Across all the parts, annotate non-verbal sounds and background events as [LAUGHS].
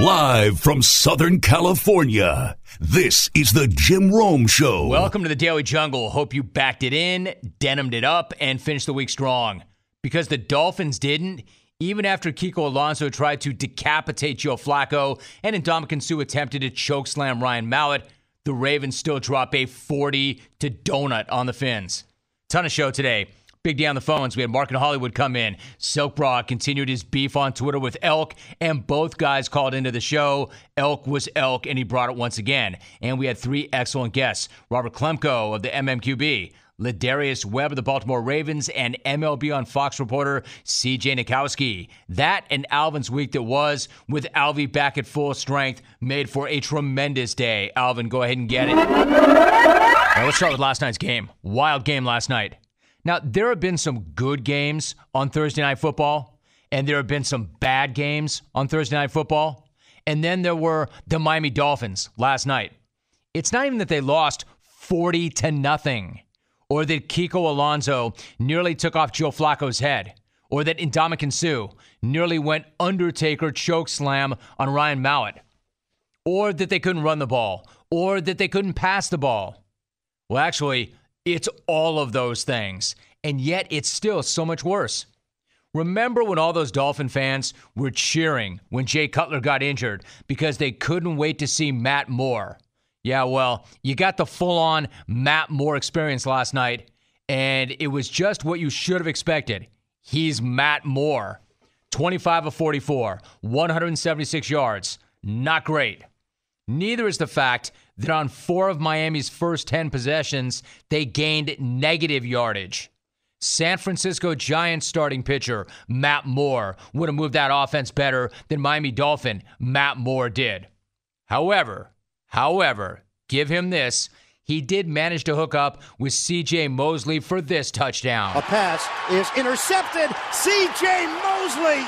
Live from Southern California, this is the Jim Rome Show. Welcome to the Daily Jungle. Hope you backed it in, denimed it up, and finished the week strong. Because the Dolphins didn't, even after Kiko Alonso tried to decapitate Joe Flacco and Ndamukong Suh attempted to chokeslam Ryan Mallett, the Ravens still drop a 40 to donut on the Fins. Ton of show today. Big D on the phones. We had Mark and Hollywood come in. Silk Broad continued his beef on Twitter with Elk, and both guys called into the show. Elk was Elk, and he brought it once again. And we had three excellent guests Robert Klemko of the MMQB, Lardarius Webb of the Baltimore Ravens, and MLB on Fox reporter CJ Nitkowski. That and Alvin's week that was, with Alvy back at full strength, made for a tremendous day. Alvin, go ahead and get it. Right, let's start with last night's game. Wild game last night. Now, there have been some good games on Thursday Night Football, and there have been some bad games on Thursday Night Football. And then there were the Miami Dolphins last night. It's not even that they lost 40 to nothing, or that Kiko Alonso nearly took off Joe Flacco's head, or that Ndamukong Suh nearly went Undertaker choke slam on Ryan Mallett, or that they couldn't run the ball, or that they couldn't pass the ball. Well, actually, it's all of those things, and yet it's still so much worse. Remember when all those Dolphin fans were cheering when Jay Cutler got injured because they couldn't wait to see Matt Moore? Yeah, well, you got the full on Matt Moore experience last night, and it was just what you should have expected. He's Matt Moore. 25 of 44, 176 yards. Not great. Neither is the fact that on four of Miami's first 10 possessions, they gained negative yardage. San Francisco Giants starting pitcher Matt Moore would have moved that offense better than Miami Dolphin Matt Moore did. However, however, give him this. He did manage to hook up with CJ Mosley for this touchdown. A pass is intercepted. CJ Mosley.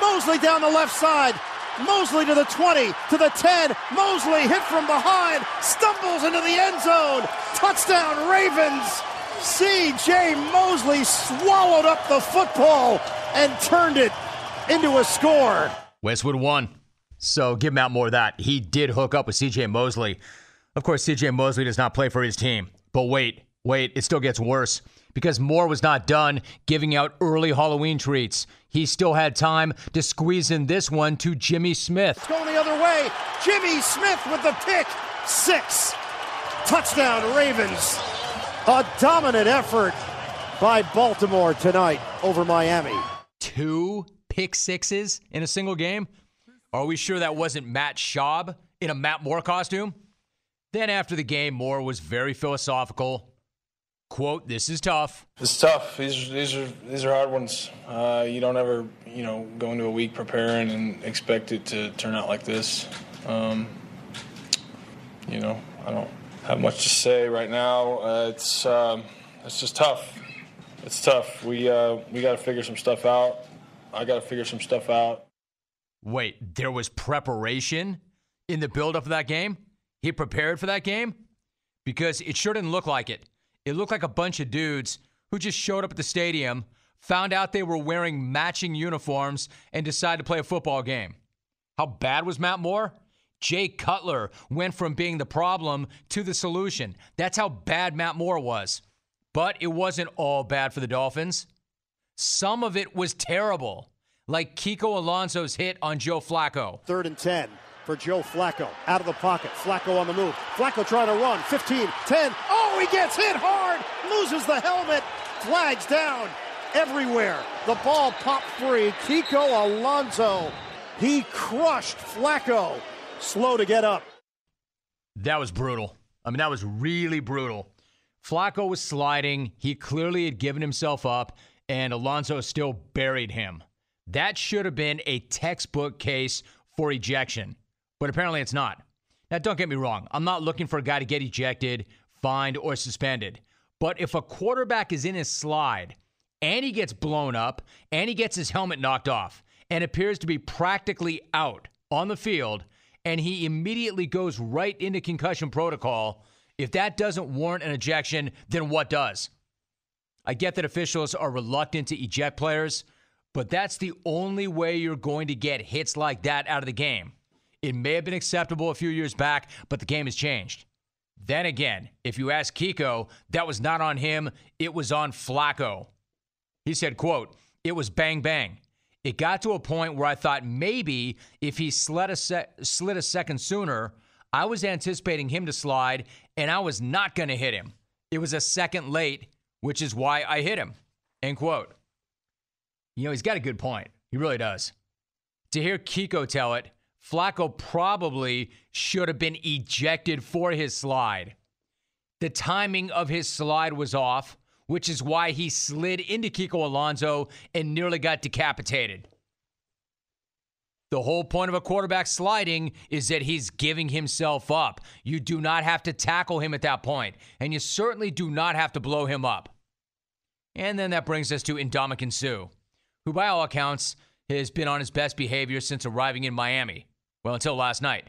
Mosley down the left side. Mosley to the 20, to the 10. Mosley hit from behind, stumbles into the end zone. Touchdown, Ravens. C.J. Mosley swallowed up the football and turned it into a score. Westwood One. So give Matt Moore that. He did hook up with CJ Mosley. Of course, CJ Mosley does not play for his team. But wait, wait, it still gets worse because Moore was not done giving out early Halloween treats. He still had time to squeeze in this one to Jimmy Smith. It's going the other way. Jimmy Smith with the pick. Six. Touchdown, Ravens. A dominant effort by Baltimore tonight over Miami. Two pick sixes in a single game? Are we sure that wasn't Matt Schaub in a Matt Moore costume? Then after the game, Moore was very philosophical. Quote, this is tough. It's tough. These, these are these are hard ones. Uh, you don't ever, you know, go into a week preparing and expect it to turn out like this. Um, you know, I don't have much to say right now. Uh, it's um, it's just tough. It's tough. We uh, we got to figure some stuff out. I got to figure some stuff out. Wait, there was preparation in the build-up of that game. He prepared for that game because it sure didn't look like it. It looked like a bunch of dudes who just showed up at the stadium, found out they were wearing matching uniforms, and decided to play a football game. How bad was Matt Moore? Jay Cutler went from being the problem to the solution. That's how bad Matt Moore was. But it wasn't all bad for the Dolphins. Some of it was terrible, like Kiko Alonso's hit on Joe Flacco. Third and 10 for Joe Flacco. Out of the pocket. Flacco on the move. Flacco trying to run. 15, 10. Oh, he gets hit hard. Loses the helmet. Flags down everywhere. The ball popped free. Kiko Alonso. He crushed Flacco. Slow to get up. That was brutal. I mean, that was really brutal. Flacco was sliding. He clearly had given himself up, and Alonso still buried him. That should have been a textbook case for ejection, but apparently it's not. Now, don't get me wrong. I'm not looking for a guy to get ejected, fined, or suspended. But if a quarterback is in his slide and he gets blown up and he gets his helmet knocked off and appears to be practically out on the field, and he immediately goes right into concussion protocol, if that doesn't warrant an ejection, then what does? I get that officials are reluctant to eject players, but that's the only way you're going to get hits like that out of the game. It may have been acceptable a few years back, but the game has changed. Then again, if you ask Kiko, that was not on him, it was on Flacco. He said, quote, it was bang bang. It got to a point where I thought maybe if he slid a, se- slid a second sooner, I was anticipating him to slide and I was not going to hit him. It was a second late, which is why I hit him. End quote. You know, he's got a good point. He really does. To hear Kiko tell it, Flacco probably should have been ejected for his slide. The timing of his slide was off, which is why he slid into Kiko Alonso and nearly got decapitated. The whole point of a quarterback sliding is that he's giving himself up. You do not have to tackle him at that point, and you certainly do not have to blow him up. And then that brings us to Ndamukong Suh, who by all accounts has been on his best behavior since arriving in Miami. Well, until last night.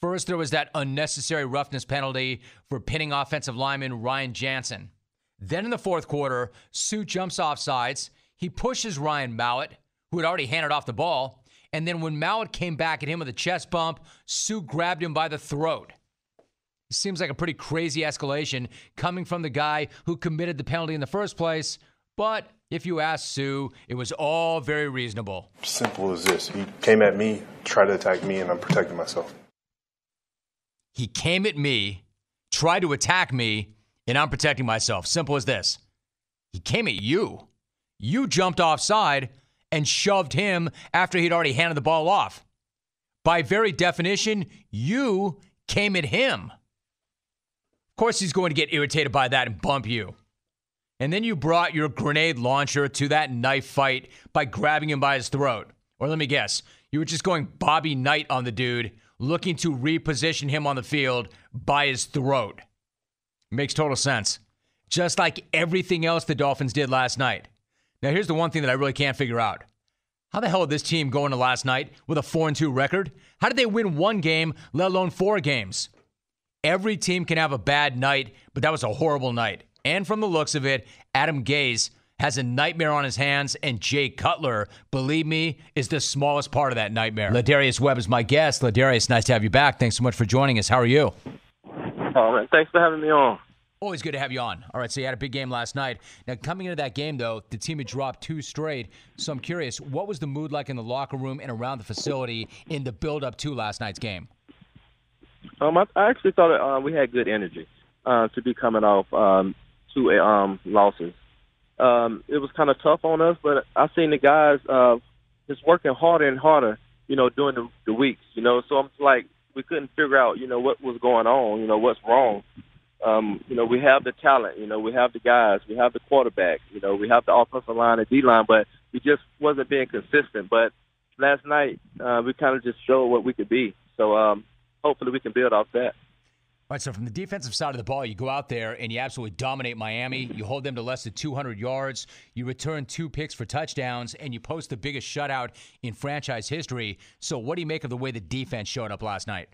First, there was that unnecessary roughness penalty for pinning offensive lineman Ryan Jensen. Then in the fourth quarter, Suh jumps off sides. He pushes Ryan Mallett, who had already handed off the ball. And then when Mallett came back at him with a chest bump, Suh grabbed him by the throat. It seems like a pretty crazy escalation coming from the guy who committed the penalty in the first place, but if you ask Suh, it was all very reasonable. Simple as this. He came at me, tried to attack me, and I'm protecting myself. He came at me, tried to attack me, and I'm protecting myself. Simple as this. He came at you. You jumped offside and shoved him after he'd already handed the ball off. By very definition, you came at him. Of course, he's going to get irritated by that and bump you. And then you brought your grenade launcher to that knife fight by grabbing him by his throat. Or let me guess, you were just going Bobby Knight on the dude, looking to reposition him on the field by his throat. Makes total sense. Just like everything else the Dolphins did last night. Now, here's the one thing that I really can't figure out. How the hell did this team go into last night with a 4 2 record? How did they win one game, let alone four games? Every team can have a bad night, but that was a horrible night. And from the looks of it, Adam Gase has a nightmare on his hands, and Jay Cutler, believe me, is the smallest part of that nightmare. Lardarius Webb is my guest. Lardarius, nice to have you back. Thanks so much for joining us. How are you? Oh, man. Thanks for having me on. Always good to have you on. All right, so you had a big game last night. Now, coming into that game, though, the team had dropped two straight. So I'm curious, what was the mood like in the locker room and around the facility in the build up to last night's game? Um, I, I actually thought uh, we had good energy uh, to be coming off um, two um, losses. Um, it was kind of tough on us, but I seen the guys uh, just working harder and harder, you know, during the, the weeks, you know. So I'm like, we couldn't figure out, you know, what was going on, you know, what's wrong. Um, you know, we have the talent, you know, we have the guys, we have the quarterback, you know, we have the offensive line and D line, but we just wasn't being consistent. But last night, uh, we kind of just showed what we could be. So um, hopefully we can build off that. All right, so from the defensive side of the ball, you go out there and you absolutely dominate Miami. You hold them to less than 200 yards. You return two picks for touchdowns, and you post the biggest shutout in franchise history. So, what do you make of the way the defense showed up last night?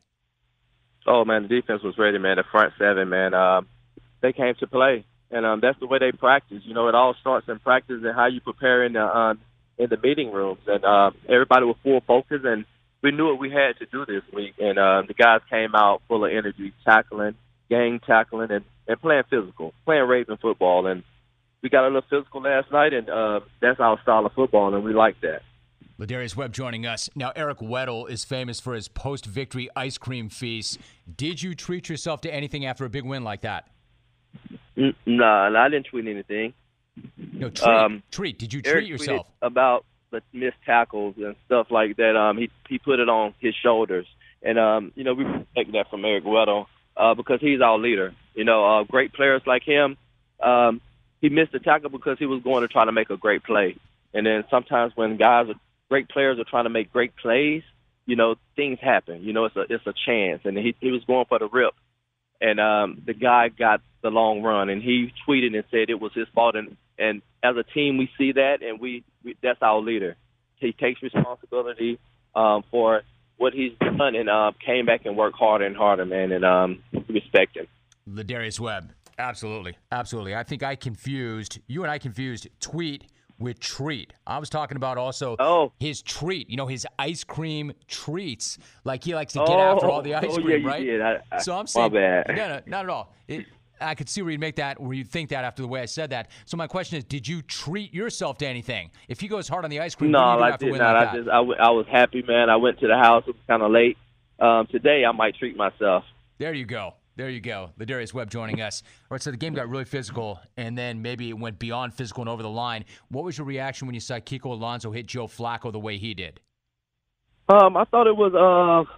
Oh man, the defense was ready, man. The front seven, man, uh, they came to play, and um, that's the way they practice. You know, it all starts in practice and how you prepare in the uh, in the meeting rooms, and uh, everybody was full focus and we knew what we had to do this week, and uh, the guys came out full of energy, tackling, gang tackling, and, and playing physical, playing Raven football. And we got a little physical last night, and uh, that's our style of football, and we like that. Lardarius Webb joining us. Now, Eric Weddle is famous for his post victory ice cream feast. Did you treat yourself to anything after a big win like that? N- nah, I didn't tweet anything. No, treat. Um, treat. Did you treat Eric yourself? About the missed tackles and stuff like that. Um, he he put it on his shoulders, and um, you know we respect that from Eric Weddle uh, because he's our leader. You know, uh, great players like him. Um, he missed a tackle because he was going to try to make a great play, and then sometimes when guys are great players are trying to make great plays, you know things happen. You know, it's a it's a chance, and he he was going for the rip, and um, the guy got the long run, and he tweeted and said it was his fault, and and as a team, we see that, and we, we that's our leader. He takes responsibility um, for what he's done, and uh, came back and worked harder and harder, man, and um, respect him. Lardarius Webb, absolutely, absolutely. I think I confused you and I confused tweet with treat. I was talking about also Oh. his treat. You know, his ice cream treats. Like he likes to get after all the ice [LAUGHS] oh, cream, yeah, you right? did. I- I- so I'm my saying, bad. no, no, not at all. It, I could see where you'd make that, where you'd think that after the way I said that. So my question is, did you treat yourself to anything? If he goes hard on the ice cream, No, what do you do I did not. like I just I, w- I was happy, man. I went to the house. It was kind of late. Um, today I might treat myself. There you go. There you go. Lardarius Webb joining us. All right, so the game got really physical, and then maybe it went beyond physical and over the line. What was your reaction when you saw Kiko Alonso hit Joe Flacco the way he did? Um, I thought it was uh,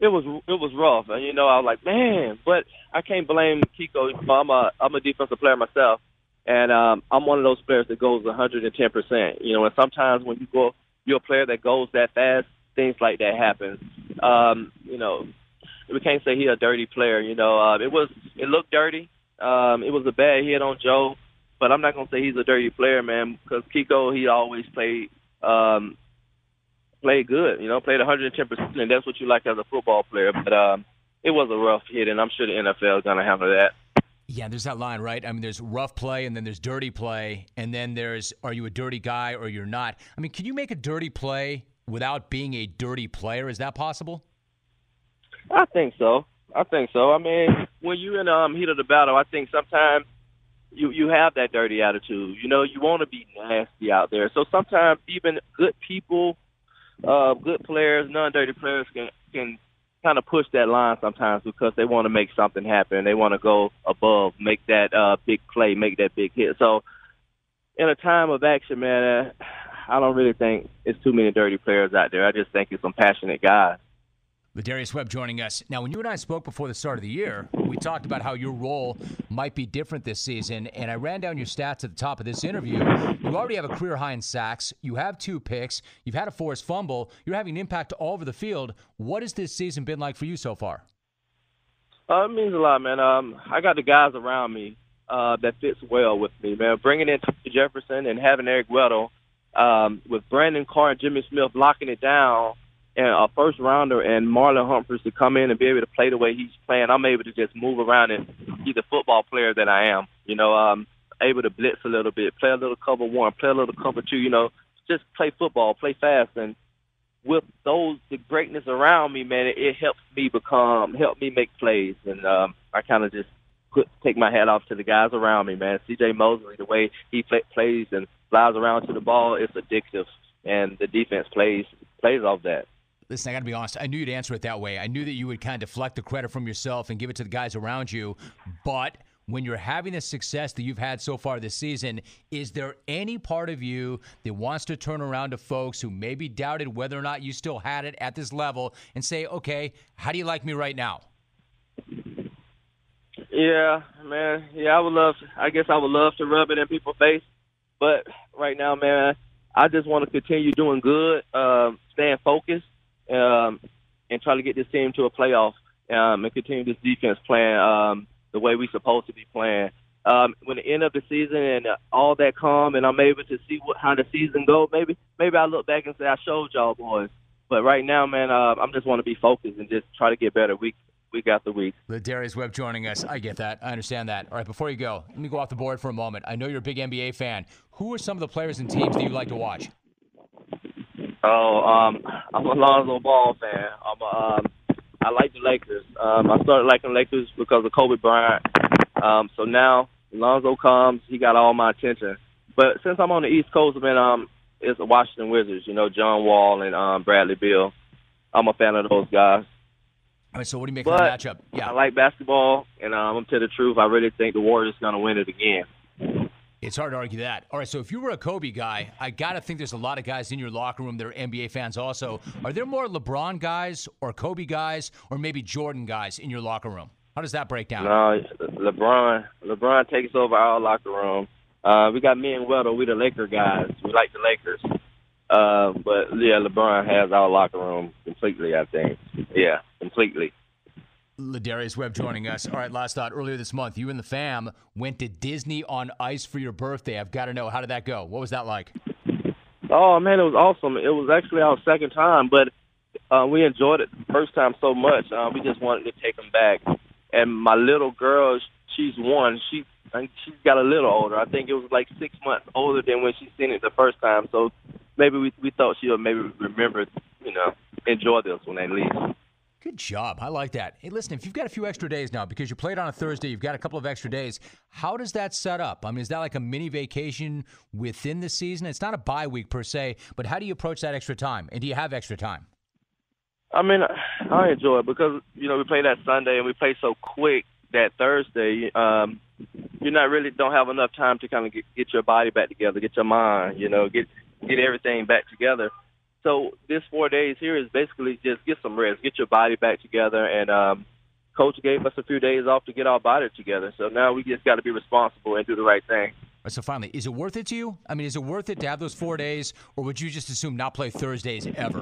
it was it was rough, and you know I was like, man, but I can't blame Kiko. I'm a I'm a defensive player myself, and um, I'm one of those players that goes 110 percent. You know, and sometimes when you go, you're a player that goes that fast, things like that happen. Um, you know, we can't say he's a dirty player. You know, uh, it was it looked dirty. Um, it was a bad hit on Joe, but I'm not gonna say he's a dirty player, man, because Kiko he always played um, played good. You know, played 110 percent, and that's what you like as a football player. But um, it was a rough hit, and I'm sure the NFL is gonna handle that. Yeah, there's that line, right? I mean, there's rough play, and then there's dirty play, and then there's are you a dirty guy or you're not? I mean, can you make a dirty play without being a dirty player? Is that possible? I think so. I think so. I mean, when you're in um heat of the battle, I think sometimes you you have that dirty attitude. You know, you want to be nasty out there. So sometimes even good people, uh, good players, non-dirty players can can kind of push that line sometimes because they want to make something happen. They want to go above, make that uh big play, make that big hit. So in a time of action, man, uh, I don't really think it's too many dirty players out there. I just think it's some passionate guys. Lardarius Webb joining us. Now, when you and I spoke before the start of the year, we talked about how your role might be different this season, and I ran down your stats at the top of this interview. You already have a career high in sacks. You have two picks. You've had a forced fumble. You're having an impact all over the field. What has this season been like for you so far? Uh, it means a lot, man. Um, I got the guys around me uh, that fits well with me, man. Bringing in Jefferson and having Eric Weddle, um, with Brandon Carr and Jimmy Smith locking it down, and a first rounder and Marlon Humphreys to come in and be able to play the way he's playing. I'm able to just move around and be the football player that I am. You know, um, able to blitz a little bit, play a little cover one, play a little cover two. You know, just play football, play fast, and with those the greatness around me, man, it, it helps me become, help me make plays, and um, I kind of just put take my hat off to the guys around me, man. C.J. Mosley, the way he play, plays and flies around to the ball, it's addictive, and the defense plays plays off that. Listen, I got to be honest. I knew you'd answer it that way. I knew that you would kind of deflect the credit from yourself and give it to the guys around you. But when you're having the success that you've had so far this season, is there any part of you that wants to turn around to folks who maybe doubted whether or not you still had it at this level and say, okay, how do you like me right now? Yeah, man. Yeah, I would love. I guess I would love to rub it in people's face, but right now, man, I just want to continue doing good, um, staying focused, um, and try to get this team to a playoff, um, and continue this defense playing um, the way we're supposed to be playing. Um, when the end of the season and all that come, and I'm able to see what, how the season goes, maybe maybe I look back and say I showed y'all boys. But right now, man, uh, I'm just want to be focused and just try to get better week week after week. Darius Webb joining us. I get that. I understand that. All right, before you go, let me go off the board for a moment. I know you're a big NBA fan. Who are some of the players and teams that you like to watch? Oh, um, I'm a Lonzo Ball fan. I'm a, um, I like the Lakers. Um, I started liking the Lakers because of Kobe Bryant. Um, so now Lonzo comes, he got all my attention. But since I'm on the East Coast, man, um, it's the Washington Wizards. You know, John Wall and um, Bradley Beal. I'm a fan of those guys. All right, so what do you make But of the matchup? Yeah, I like basketball, and um, I'm tell the truth. I really think the Warriors going to win it again. It's hard to argue that. All right, so if you were a Kobe guy, I got to think there's a lot of guys in your locker room that are NBA fans also. Are there more LeBron guys or Kobe guys or maybe Jordan guys in your locker room? How does that break down? No, LeBron. LeBron takes over our locker room. Uh, we got me and Weddle. We the Laker guys. We like the Lakers. Uh, but yeah, LeBron has our locker room completely. I think. Yeah, completely. Lardarius Webb joining us. All right, last thought. Earlier this month, you and the fam went to Disney on Ice for your birthday. I've got to know, how did that go? What was that like? Oh man, it was awesome. It was actually our second time, but uh, we enjoyed it the first time so much. Uh, we just wanted to take them back. And my little girl, she's one. She she's got a little older. I think it was like six months older than when she seen it the first time. So maybe we we thought she'll maybe remember, you know, enjoy this when they leave. Good job. I like that. Hey, listen, if you've got a few extra days now because you played on a Thursday, you've got a couple of extra days. How does that set up? I mean, is that like a mini vacation within the season? It's not a bye week per se, but how do you approach that extra time? And do you have extra time? I mean, I enjoy it because you know we play that Sunday and we play so quick that Thursday. Um, you're not really don't have enough time to kind of get, get your body back together, get your mind, you know, get get everything back together. So this four days here is basically just get some rest, get your body back together, and um, coach gave us a few days off to get our body together. So now we just got to be responsible and do the right thing. So finally, is it worth it to you? I mean, is it worth it to have those four days, or would you just assume not play Thursdays ever?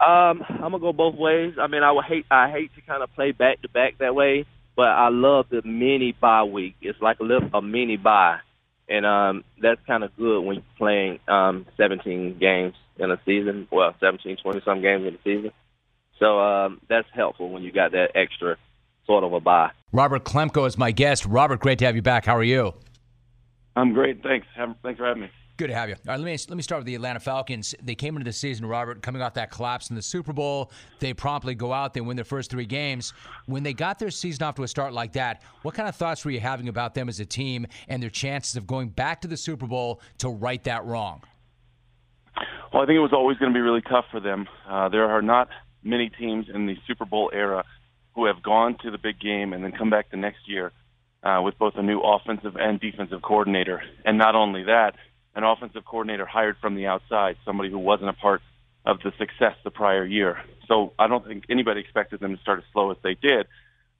Um, I'm gonna go both ways. I mean, I would hate I hate to kind of play back to back that way, but I love the mini bye week. It's like a little a mini bye and um, that's kind of good when you're playing um, 17 games in a season. Well, 17, 20 some games in a season. So um, that's helpful when you got that extra sort of a bye. Robert Klemko is my guest. Robert, great to have you back. How are you? I'm great. Thanks. Thanks for having me. Good to have you. All right, let me let me start with the Atlanta Falcons. They came into the season, Robert, coming off that collapse in the Super Bowl. They promptly go out, they win their first three games. When they got their season off to a start like that, what kind of thoughts were you having about them as a team and their chances of going back to the Super Bowl to right that wrong? Well, I think it was always going to be really tough for them. Uh, there are not many teams in the Super Bowl era who have gone to the big game and then come back the next year uh, with both a new offensive and defensive coordinator. And not only that an offensive coordinator hired from the outside, somebody who wasn't a part of the success the prior year. So I don't think anybody expected them to start as slow as they did,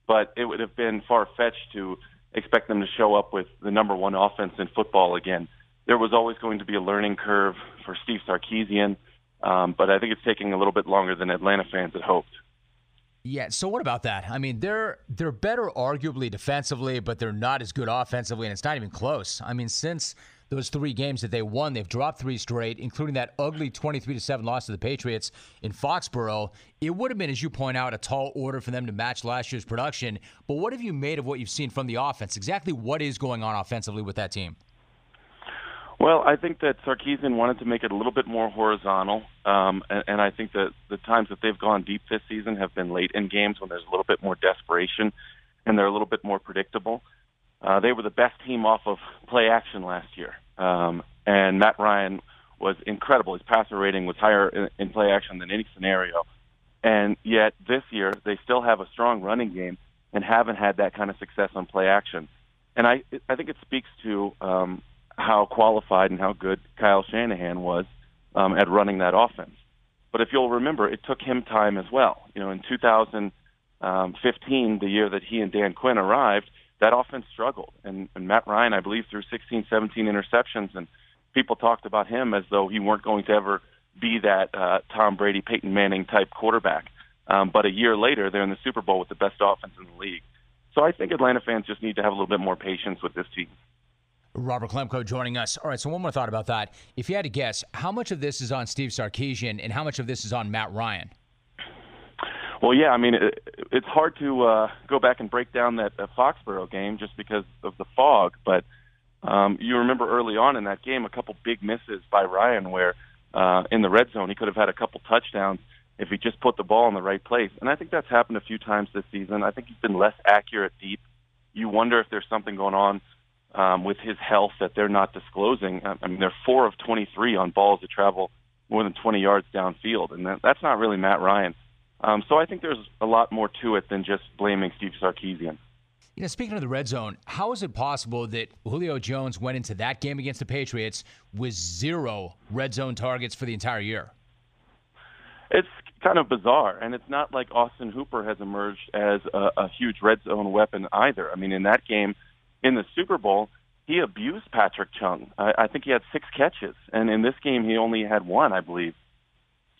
but it would have been far fetched to expect them to show up with the number one offense in football again. There was always going to be a learning curve for Steve Sarkisian, um, but I think it's taking a little bit longer than Atlanta fans had hoped. Yeah. So what about that? I mean, they're they're better arguably defensively, but they're not as good offensively, and it's not even close. I mean, since those three games that they won. They've dropped three straight, including that ugly 23 to 7 loss to the Patriots in Foxborough. It would have been, as you point out, a tall order for them to match last year's production. But what have you made of what you've seen from the offense? Exactly what is going on offensively with that team? Well, I think that Sarkisian wanted to make it a little bit more horizontal, um, and, and I think that the times that they've gone deep this season have been late in games when there's a little bit more desperation and they're a little bit more predictable. Uh, they were the best team off of play action last year, um, and Matt Ryan was incredible. His passer rating was higher in, in play action than any scenario, and yet this year they still have a strong running game and haven't had that kind of success on play action. And I I think it speaks to um, how qualified and how good Kyle Shanahan was um, at running that offense. But if you'll remember, it took him time as well. You know, in 2015, the year that he and Dan Quinn arrived, that offense struggled. And, and Matt Ryan, I believe, threw 16, 17 interceptions, and people talked about him as though he weren't going to ever be that uh, Tom Brady, Peyton Manning type quarterback. Um, but a year later, they're in the Super Bowl with the best offense in the league. So I think Atlanta fans just need to have a little bit more patience with this team. Robert Klemko joining us. All right, so one more thought about that. If you had to guess, how much of this is on Steve Sarkisian and how much of this is on Matt Ryan? Well, yeah, I mean, it, it's hard to uh, go back and break down that uh, Foxborough game just because of the fog. But um, you remember early on in that game, a couple big misses by Ryan, where uh, in the red zone he could have had a couple touchdowns if he just put the ball in the right place. And I think that's happened a few times this season. I think he's been less accurate deep. You wonder if there's something going on um, with his health that they're not disclosing. I mean, they're four of 23 on balls that travel more than 20 yards downfield, and that, that's not really Matt Ryan. Um, so I think there's a lot more to it than just blaming Steve Sarkisian. You know, speaking of the red zone, how is it possible that Julio Jones went into that game against the Patriots with zero red zone targets for the entire year? It's kind of bizarre, and it's not like Austin Hooper has emerged as a, a huge red zone weapon either. I mean, in that game, in the Super Bowl, he abused Patrick Chung. I, I think he had six catches, and in this game, he only had one, I believe.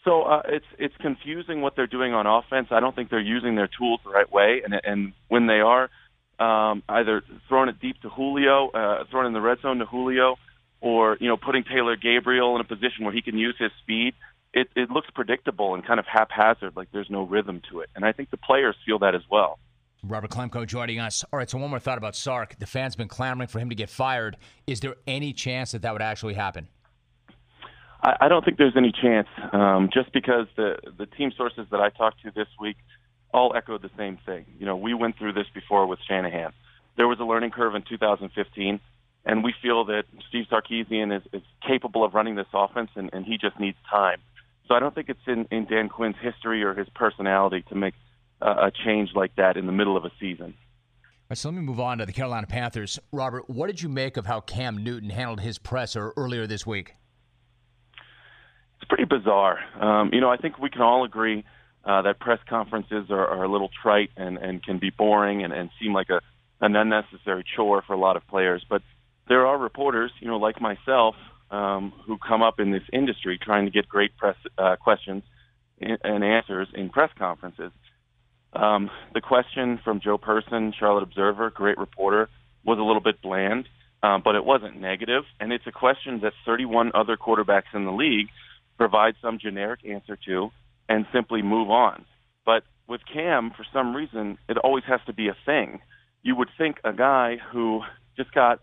So uh, it's it's confusing what they're doing on offense. I don't think they're using their tools the right way, and and when they are, um, either throwing it deep to Julio, uh, throwing in the red zone to Julio, or you know putting Taylor Gabriel in a position where he can use his speed. It it looks predictable and kind of haphazard, like there's no rhythm to it. And I think the players feel that as well. Robert Klemko joining us. All right, so one more thought about Sark. The fans been clamoring for him to get fired. Is there any chance that that would actually happen? I, I don't think there's any chance, um, just because the the team sources that I talked to this week all echoed the same thing. You know, we went through this before with Shanahan. There was a learning curve in 2015, and we feel that Steve Sarkisian is, is capable of running this offense, and, and he just needs time. So I don't think it's in, in Dan Quinn's history or his personality to make uh, a change like that in the middle of a season. So let me move on to the Carolina Panthers. Robert, what did you make of how Cam Newton handled his presser earlier this week? It's pretty bizarre. Um, you know, I think we can all agree uh, that press conferences are, are a little trite and, and can be boring and, and seem like a an unnecessary chore for a lot of players. But there are reporters, you know, like myself, um, who come up in this industry trying to get great press uh, questions and answers in press conferences. Um, the question from Joe Person, Charlotte Observer, great reporter, was a little bit bland, um, but it wasn't negative. And it's a question that 31 other quarterbacks in the league provide some generic answer to and simply move on. But with Cam, for some reason, it always has to be a thing. You would think a guy who just got,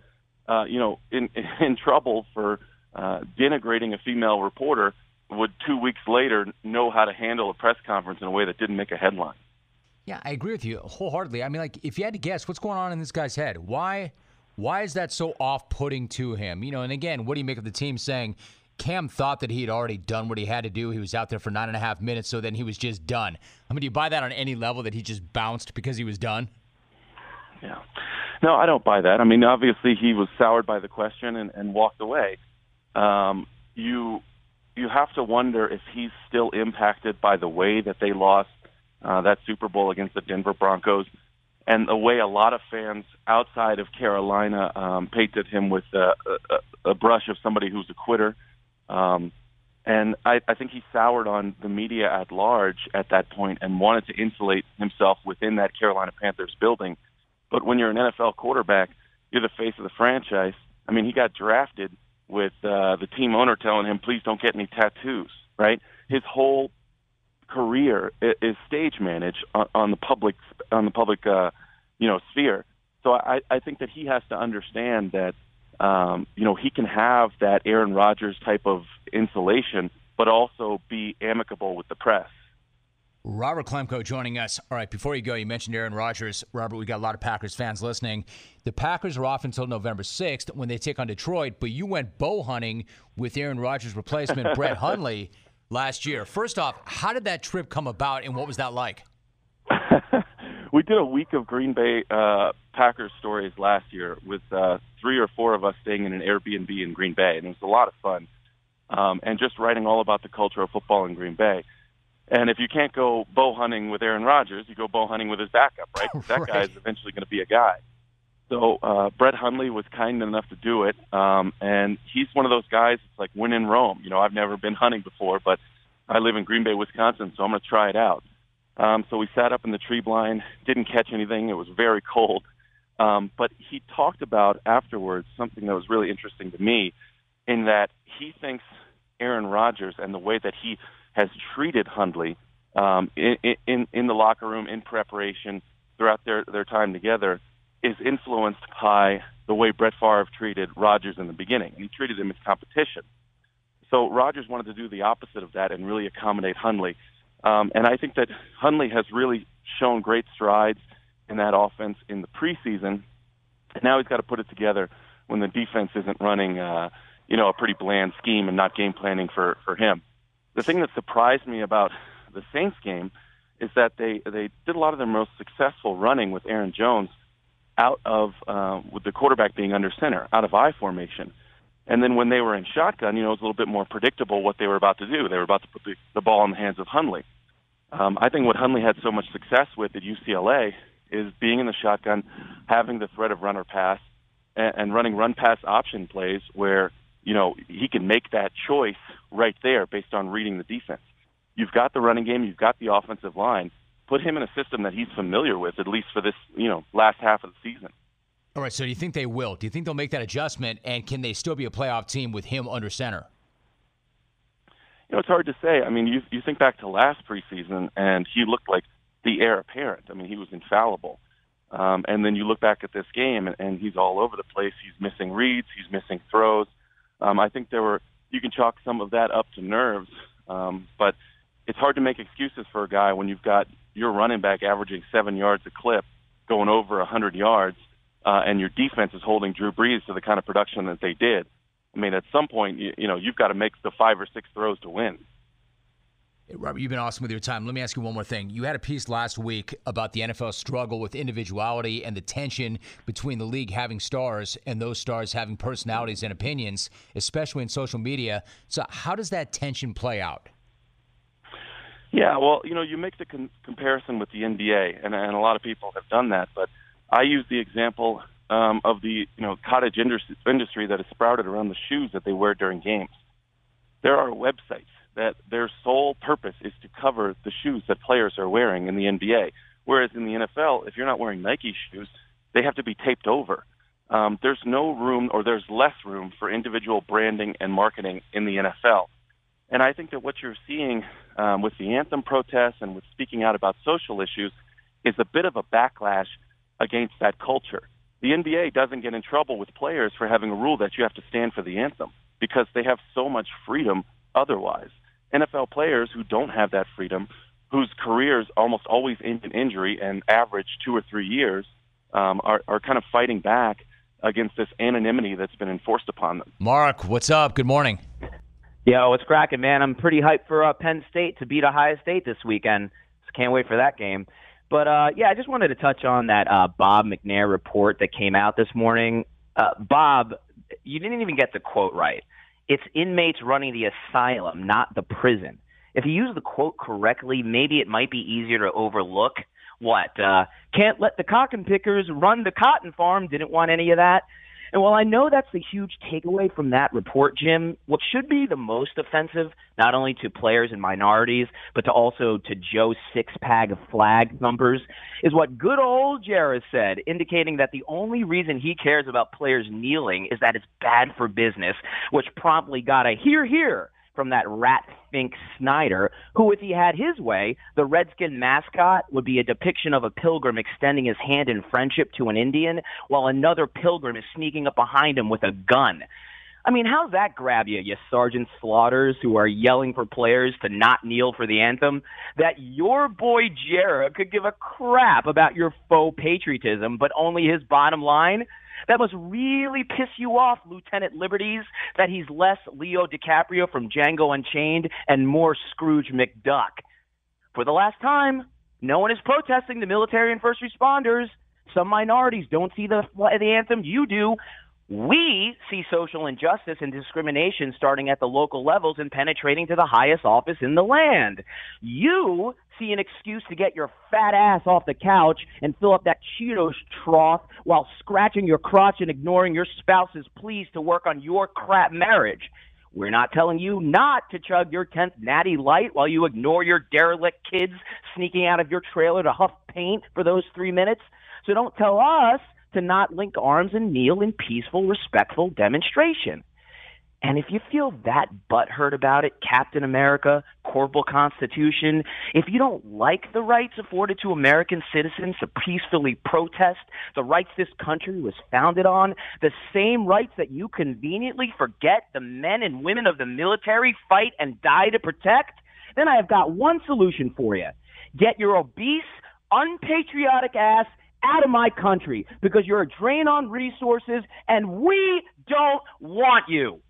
uh, you know, in [LAUGHS] in trouble for uh, denigrating a female reporter would two weeks later know how to handle a press conference in a way that didn't make a headline. Yeah, I agree with you wholeheartedly. I mean, like, if you had to guess, what's going on in this guy's head? Why, why is that so off-putting to him? You know, and again, what do you make of the team saying Cam thought that he had already done what he had to do? He was out there for nine and a half minutes, so then he was just done. I mean, do you buy that on any level that he just bounced because he was done? Yeah. No, I don't buy that. I mean, obviously he was soured by the question and, and walked away. Um, you you have to wonder if he's still impacted by the way that they lost uh, that Super Bowl against the Denver Broncos, and the way a lot of fans outside of Carolina um, painted him with a, a, a brush of somebody who's a quitter. Um, and I, I think he soured on the media at large at that point and wanted to insulate himself within that Carolina Panthers building. But when you're an NFL quarterback, you're the face of the franchise. I mean, he got drafted with uh, the team owner telling him, "Please don't get any tattoos." Right? His whole career is stage managed on, the public on the public uh, you know sphere. So I, I think that he has to understand that um, you know he can have that Aaron Rodgers type of insulation, but also be amicable with the press. Robert Klemko joining us. All right, before you go, you mentioned Aaron Rodgers. Robert, we got a lot of Packers fans listening. The Packers are off until November 6th when they take on Detroit, but you went bow hunting with Aaron Rodgers' replacement, Brett [LAUGHS] Hundley last year. First off, how did that trip come about, and what was that like? [LAUGHS] we did a week of Green Bay uh, Packers stories last year with uh, three or four of us staying in an Airbnb in Green Bay, and it was a lot of fun. Um, and just writing all about the culture of football in Green Bay. And if you can't go bow hunting with Aaron Rodgers, you go bow hunting with his backup, right? [LAUGHS] That right. guy is eventually going to be a guy. So uh, Brett Hundley was kind enough to do it, um, and he's one of those guys. It's like when in Rome. You know, I've never been hunting before, but I live in Green Bay, Wisconsin, so I'm going to try it out. Um, so we sat up in the tree blind, didn't catch anything. It was very cold, um, but he talked about afterwards something that was really interesting to me, in that he thinks Aaron Rodgers and the way that he has treated Hundley um, in, in in the locker room in preparation throughout their their time together is influenced by the way Brett Favre treated Rodgers in the beginning. He treated him as competition. So Rodgers wanted to do the opposite of that and really accommodate Hundley. Um, and I think that Hundley has really shown great strides in that offense in the preseason. And now he's got to put it together when the defense isn't running, uh, you know, a pretty bland scheme and not game planning for, for him. The thing that surprised me about the Saints game is that they, they did a lot of their most successful running with Aaron Jones – out of uh, with the quarterback being under center, out of I formation. And then when they were in shotgun, you know, it was a little bit more predictable what they were about to do. They were about to put the, the ball in the hands of Hundley. Um, I think what Hundley had so much success with at UCLA is being in the shotgun, having the threat of runner pass, and, and running run pass option plays where you know he can make that choice right there based on reading the defense. You've got the running game, you've got the offensive line put him in a system that he's familiar with, at least for this, you know, last half of the season. All right. So do you think they will? Do you think they'll make that adjustment? And can they still be a playoff team with him under center? You know, it's hard to say. I mean, you you think back to last preseason, and he looked like the heir apparent. I mean, he was infallible. Um, and then you look back at this game, and, and he's all over the place. He's missing reads, he's missing throws. Um, I think there were you can chalk some of that up to nerves, um, but it's hard to make excuses for a guy when you've got your running back averaging seven yards a clip, going over a 100 yards, uh, and your defense is holding Drew Brees to the kind of production that they did. I mean, at some point, you, you know, you've got to make the five or six throws to win. Robert, you've been awesome with your time. Let me ask you one more thing. You had a piece last week about the NFL struggle with individuality and the tension between the league having stars and those stars having personalities and opinions, especially in social media. So, how does that tension play out? Yeah, well, you know, you make the con- comparison with the NBA, and, and a lot of people have done that. But I use the example um, of the you know cottage industry that has sprouted around the shoes that they wear during games. There are websites that their sole purpose is to cover the shoes that players are wearing in the NBA. Whereas in the NFL, if you're not wearing Nike shoes, they have to be taped over. Um, there's no room, or there's less room for individual branding and marketing in the NFL. And I think that what you're seeing um, with the anthem protests and with speaking out about social issues is a bit of a backlash against that culture. The NBA doesn't get in trouble with players for having a rule that you have to stand for the anthem because they have so much freedom otherwise. NFL players who don't have that freedom, whose careers almost always end in injury and average two or three years, um, are, are kind of fighting back against this anonymity that's been enforced upon them. Mark, what's up? Good morning. Yo, what's cracking, man? I'm pretty hyped for uh, Penn State to beat Ohio State this weekend. Just can't wait for that game. But uh, yeah, I just wanted to touch on that uh, Bob McNair report that came out this morning. Uh, Bob, you didn't even get the quote right. It's inmates running the asylum, not the prison. If you use the quote correctly, maybe it might be easier to overlook. What? Uh, can't let the cotton pickers run the cotton farm. Didn't want any of that. And while I know that's the huge takeaway from that report, Jim, what should be the most offensive, not only to players and minorities, but to also to Joe's six pack of flag numbers, is what good old Jarrett said, indicating that the only reason he cares about players kneeling is that it's bad for business, which promptly got a hear, hear from that rat Fink Snyder, who, if he had his way, the Redskin mascot would be a depiction of a pilgrim extending his hand in friendship to an Indian, while another pilgrim is sneaking up behind him with a gun. I mean, how's that grab you, you Sergeant Slaughters who are yelling for players to not kneel for the anthem? That your boy Jarrett could give a crap about your faux patriotism, but only his bottom line? That must really piss you off, Lieutenant Liberties, that he's less Leo DiCaprio from Django Unchained and more Scrooge McDuck. For the last time, no one is protesting the military and first responders. Some minorities don't see the, the anthem. You do. We see social injustice and discrimination starting at the local levels and penetrating to the highest office in the land. You see an excuse to get your fat ass off the couch and fill up that Cheetos trough while scratching your crotch and ignoring your spouse's pleas to work on your crap marriage. We're not telling you not to chug your 10th natty light while you ignore your derelict kids sneaking out of your trailer to huff paint for those three minutes. So don't tell us to not link arms and kneel in peaceful, respectful demonstration. And if you feel that butthurt about it, Captain America, Corporal Constitution, if you don't like the rights afforded to American citizens to peacefully protest, the rights this country was founded on, the same rights that you conveniently forget the men and women of the military fight and die to protect, then I have got one solution for you. Get your obese, unpatriotic ass out of my country because you're a drain on resources and we don't want you.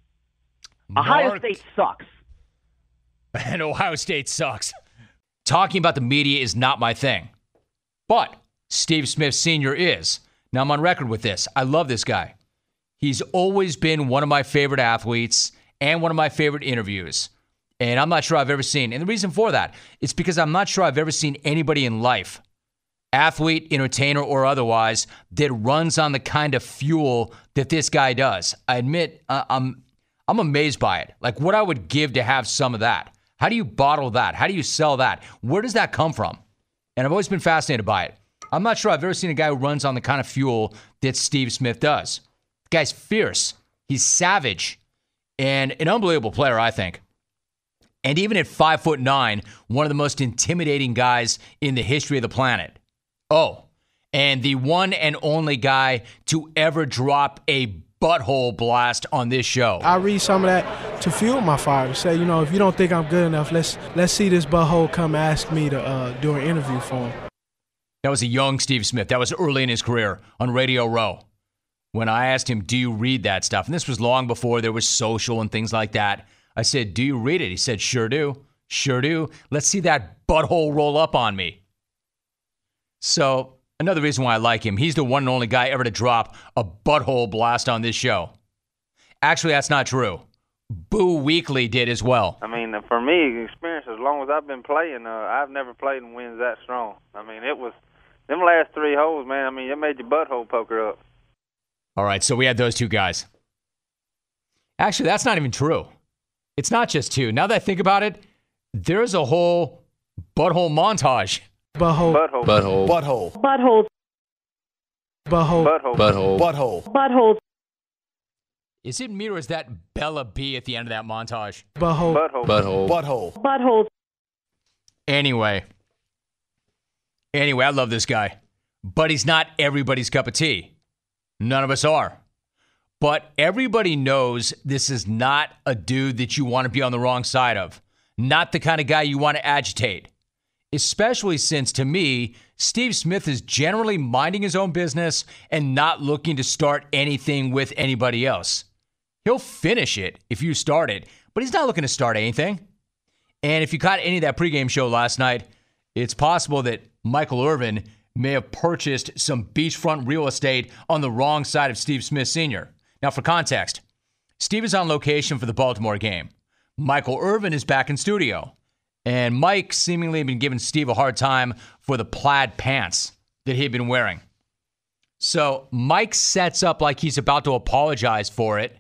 North. Ohio State sucks. [LAUGHS] And Ohio State sucks. Talking about the media is not my thing. But Steve Smith Sr. is. Now I'm on record with this. I love this guy. He's always been one of my favorite athletes and one of my favorite interviews. And I'm not sure I've ever seen. And the reason for that is because I'm not sure I've ever seen anybody in life athlete, entertainer, or otherwise, that runs on the kind of fuel that this guy does. I admit, uh, I'm I'm amazed by it. Like what I would give to have some of that. How do you bottle that? How do you sell that? Where does that come from? And I've always been fascinated by it. I'm not sure I've ever seen a guy who runs on the kind of fuel that Steve Smith does. The guy's fierce. He's savage and an unbelievable player, I think. And even at five foot nine, one of the most intimidating guys in the history of the planet. Oh, and the one and only guy to ever drop a butthole blast on this show. I read some of that to fuel my fire. To say, you know, if you don't think I'm good enough, let's let's see this butthole come ask me to uh, do an interview for him. That was a young Steve Smith. That was early in his career on Radio Row. When I asked him, "Do you read that stuff?" and this was long before there was social and things like that. I said, "Do you read it?" He said, "Sure do, sure do." Let's see that butthole roll up on me. So Another reason why I like him, he's the one and only guy ever to drop a butthole blast on this show. Actually, that's not true. Boo Weekley did as well. I mean, for me, experience as long as I've been playing, uh, I've never played in winds that strong. I mean, it was them last three holes, man. I mean, it made your butthole poker up. All right, so we had those two guys. Actually, that's not even true. It's not just two. Now that I think about it, there's a whole butthole montage. Butthole. Butthole. Butthole. Butthole. Butthole. Butthole. Butthole. Butthole. Butthole. Butthole. Is it me or is that Bella B at the end of that montage? Butthole. Butthole. Butthole. Butthole. Butthole. Anyway. Anyway, I love this guy. But he's not everybody's cup of tea. None of us are. But everybody knows this is not a dude that you want to be on the wrong side of. Not the kind of guy you want to agitate. Especially since, to me, Steve Smith is generally minding his own business and not looking to start anything with anybody else. He'll finish it if you start it, but he's not looking to start anything. And if you caught any of that pregame show last night, it's possible that Michael Irvin may have purchased some beachfront real estate on the wrong side of Steve Smith Sr. Now, for context, Steve is on location for the Baltimore game. Michael Irvin is back in studio. And Mike seemingly had been giving Steve a hard time for the plaid pants that he had been wearing. So Mike sets up like he's about to apologize for it,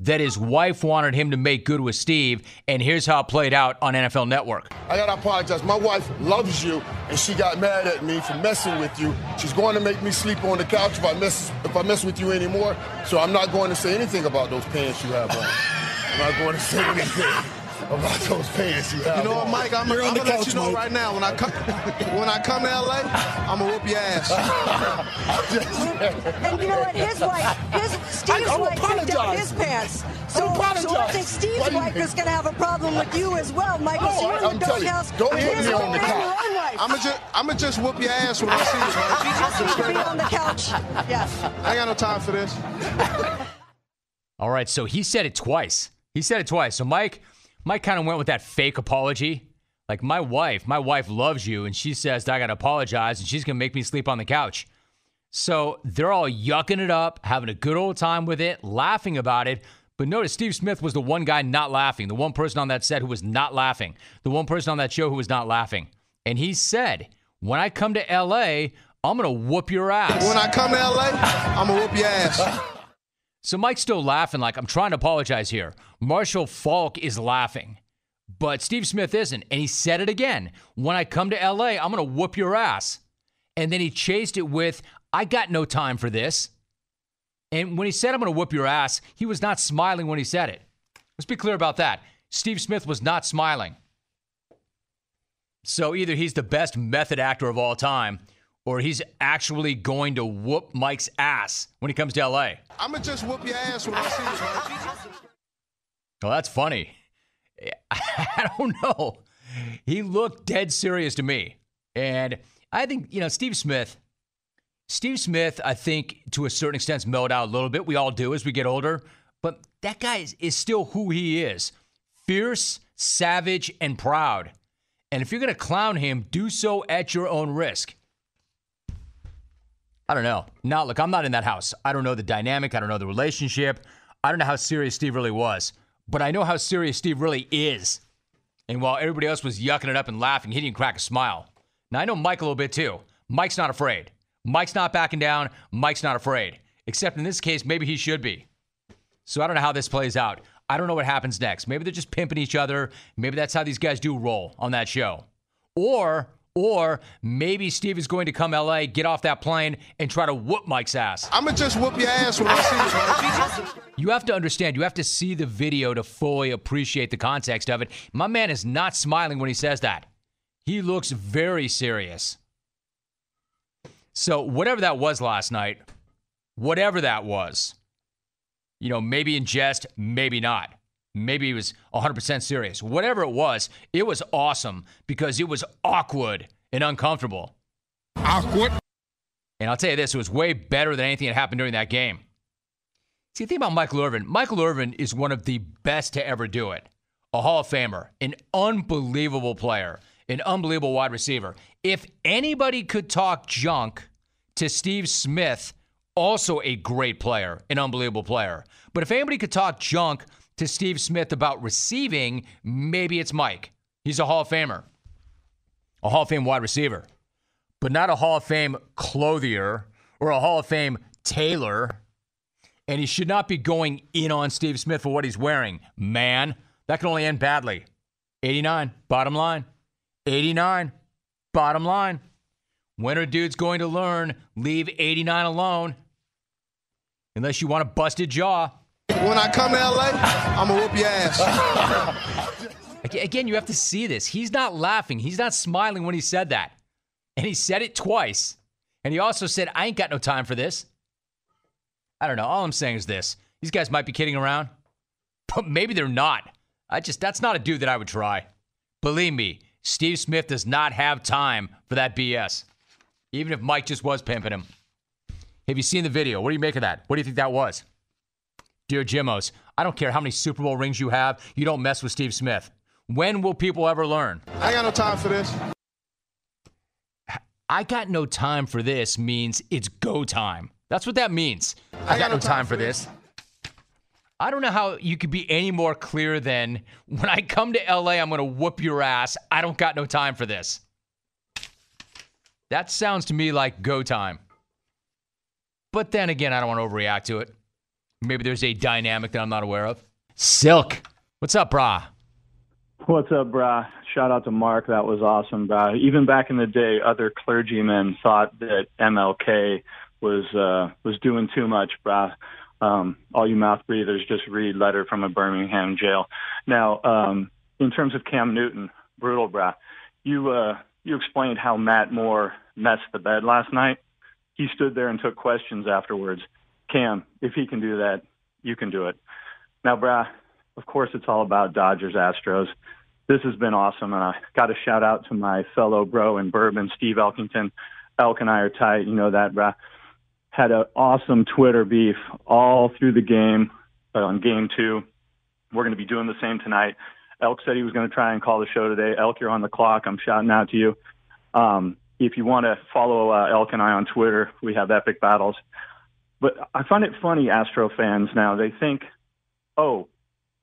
that his wife wanted him to make good with Steve, and here's how it played out on NFL Network. I gotta apologize. My wife loves you, and she got mad at me for messing with you. She's going to make me sleep on the couch if I mess if I mess with you anymore. So I'm not going to say anything about those pants you have on. I'm not going to say anything about those pants you. You know what. Mike? I'm, You're I'm gonna the let you know Mike. right now. When I come, when I come to LA, I'm gonna whoop your ass. [LAUGHS] And you know what? His wife, his Steve's I- I wife picked out apologize. his pants. So, I apologize. so I think Steve's Why do you wife think- is going to have a problem with you as well, Michael. No, so you're I- in the I'm telling you, doghouse don't with put his me on the couch. your own wife. I'm gonna just, I'm gonna just whoop your ass when I see you, She just needs to be on the couch. [LAUGHS] Yes. I ain't got no time for this. All right, so he said it twice. He said it twice. So Mike, Mike kind of went with that fake apology. Like my wife, my wife loves you, and she says I gotta apologize, and she's gonna make me sleep on the couch. So they're all yucking it up, having a good old time with it, laughing about it. But notice Steve Smith was the one guy not laughing, the one person on that set who was not laughing, the one person on that show who was not laughing. And he said, When I come to LA, I'm gonna whoop your ass. When I come to LA, I'm gonna whoop your ass. [LAUGHS] So Mike's still laughing like I'm trying to apologize here. Marshall Faulk is laughing. But Steve Smith isn't. And he said it again. When I come to LA, I'm going to whoop your ass. And then he chased it with, I got no time for this. And when he said, I'm going to whoop your ass, he was not smiling when he said it. Let's be clear about that. Steve Smith was not smiling. So either he's the best method actor of all time, or he's actually going to whoop Mike's ass when he comes to LA. I'm gonna just whoop your ass when I see you. Well, that's funny. [LAUGHS] I don't know. He looked dead serious to me. And I think, you know, Steve Smith, Steve Smith, I think to a certain extent, mellowed out a little bit. We all do as we get older. But that guy is, is still who he is fierce, savage, and proud. And if you're going to clown him, do so at your own risk. I don't know. Now, look, I'm not in that house. I don't know the dynamic. I don't know the relationship. I don't know how serious Steve really was, but I know how serious Steve really is. And while everybody else was yucking it up and laughing, he didn't crack a smile. Now, I know Mike a little bit too. Mike's not afraid. Mike's not backing down. Mike's not afraid. Except in this case, maybe he should be. So I don't know how this plays out. I don't know what happens next. Maybe they're just pimping each other. Maybe that's how these guys do roll on that show. Or or maybe Steve is going to come LA, get off that plane, and try to whoop Mike's ass. I'm gonna just whoop your ass when I see you. You have to understand, you have to see the video to fully appreciate the context of it. My man is not smiling when he says that. He looks very serious. So, whatever that was last night, whatever that was, you know, maybe in jest, maybe not. Maybe he was 100% serious. Whatever it was, it was awesome because it was awkward and uncomfortable. Awkward. And I'll tell you this, it was way better than anything that happened during that game. See, the thing about Michael Irvin, Michael Irvin is one of the best to ever do it. A Hall of Famer, an unbelievable player, an unbelievable wide receiver. If anybody could talk junk to Steve Smith, also a great player, an unbelievable player. But if anybody could talk junk to Steve Smith about receiving, maybe it's Mike. He's a Hall of Famer, a Hall of Fame wide receiver, but not a Hall of Fame clothier or a Hall of Fame tailor. And he should not be going in on Steve Smith for what he's wearing. Man, that can only end badly. 89, bottom line. 89, bottom line. When are dudes going to learn? Leave 89 alone. Unless you want a busted jaw. When I come to LA, I'm gonna whoop your ass. [LAUGHS] Again, you have to see this. He's not laughing. He's not smiling when he said that. And he said it twice. And he also said, I ain't got no time for this. I don't know. All I'm saying is this these guys might be kidding around, but maybe they're not. I just, that's not a dude that I would try. Believe me, Steve Smith does not have time for that BS, even if Mike just was pimping him. Have you seen the video? What do you make of that? What do you think that was? Dear Jimmos, I don't care how many Super Bowl rings you have, you don't mess with Steve Smith. When will people ever learn? I got no time for this. I got no time for this means it's go time. That's what that means. I, got, no time, for this. I don't know how you could be any more clear than when I come to LA, I'm going to whoop your ass. I don't got no time for this. That sounds to me like go time. But then again, I don't want to overreact to it. Maybe there's a dynamic that I'm not aware of. Silk, what's up, brah? What's up, brah? Shout out to Mark. That was awesome, brah. Even back in the day, other clergymen thought that MLK was uh, was doing too much, brah. Um, all you mouth breathers, just read letter from a Birmingham jail. Now, um, in terms of Cam Newton, brutal, brah. You uh, you explained how Matt Moore messed the bed last night. He stood there and took questions afterwards. Cam, if he can do that, you can do it. Now, brah, of course, it's all about Dodgers Astros. This has been awesome, and I got to shout out to my fellow bro in Bourbon, Steve Elkington. Elk and I are tight, you know that, brah. Had an awesome Twitter beef all through the game uh, on game two. We're going to be doing the same tonight. Elk said he was going to try and call the show today. Elk, you're on the clock. I'm shouting out to you. Um, if you want to follow uh, Elk and I on Twitter, we have epic battles. But I find it funny, Astro fans now, they think, oh,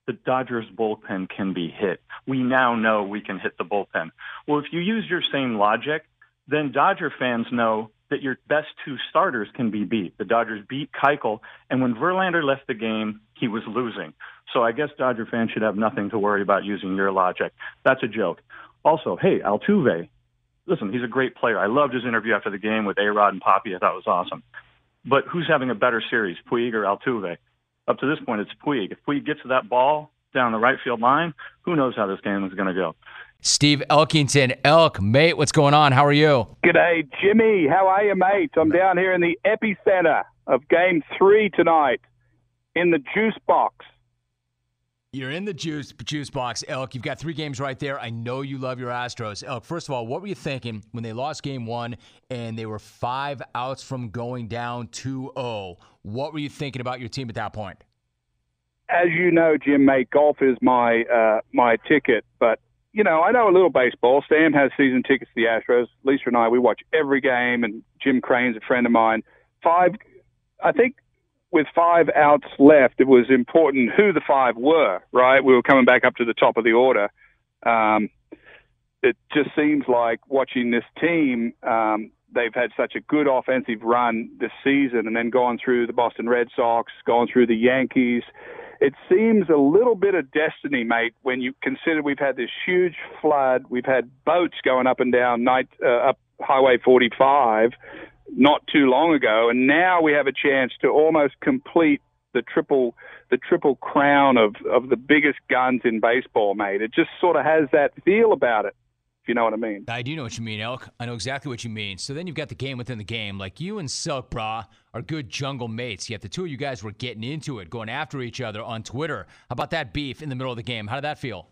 the Dodgers bullpen can be hit. We now know we can hit the bullpen. Well, if you use your same logic, then Dodger fans know that your best two starters can be beat. The Dodgers beat Keuchel, and when Verlander left the game, he was losing. So I guess Dodger fans should have nothing to worry about using your logic. That's a joke. Also, hey, Altuve, listen, he's a great player. I loved his interview after the game with A-Rod and Papi. I thought it was awesome. But who's having a better series, Puig or Altuve? Up to this point, it's Puig. If Puig gets to that ball down the right field line, who knows how this game is going to go. Steve Elkington, Elk, mate, what's going on? How are you? G'day, Jimmy. How are you, mate? I'm down here in the epicenter of game three tonight in the juice box. You're in the juice juice box, Elk. You've got three games right there. I know you love your Astros. Elk, first of all, what were you thinking when they lost game one and they were five outs from going down 2 0? What were you thinking about your team at that point? As you know, Jim, mate, golf is my uh, my ticket, but you know, I know a little baseball. Sam has season tickets to the Astros. Lisa and I, we watch every game, and Jim Crane's a friend of mine. Five, I think with five outs left, it was important who the five were, right? We were coming back up to the top of the order. Um, it just seems like watching this team, um, they've had such a good offensive run this season and then gone through the Boston Red Sox, gone through the Yankees. It seems a little bit of destiny, mate, when you consider we've had this huge flood. We've had boats going up and down night, uh, up Highway 45 not too long ago, and now we have a chance to almost complete the triple the triple crown of of the biggest guns in baseball, mate. It just sort of has that feel about it. If you know what I mean. I do know what you mean, Elk. I know exactly what you mean. So then you've got the game within the game. Like you and Silk, brah, are good jungle mates. Yet the two of you guys were getting into it, going after each other on Twitter. How about that beef in the middle of the game? How did that feel?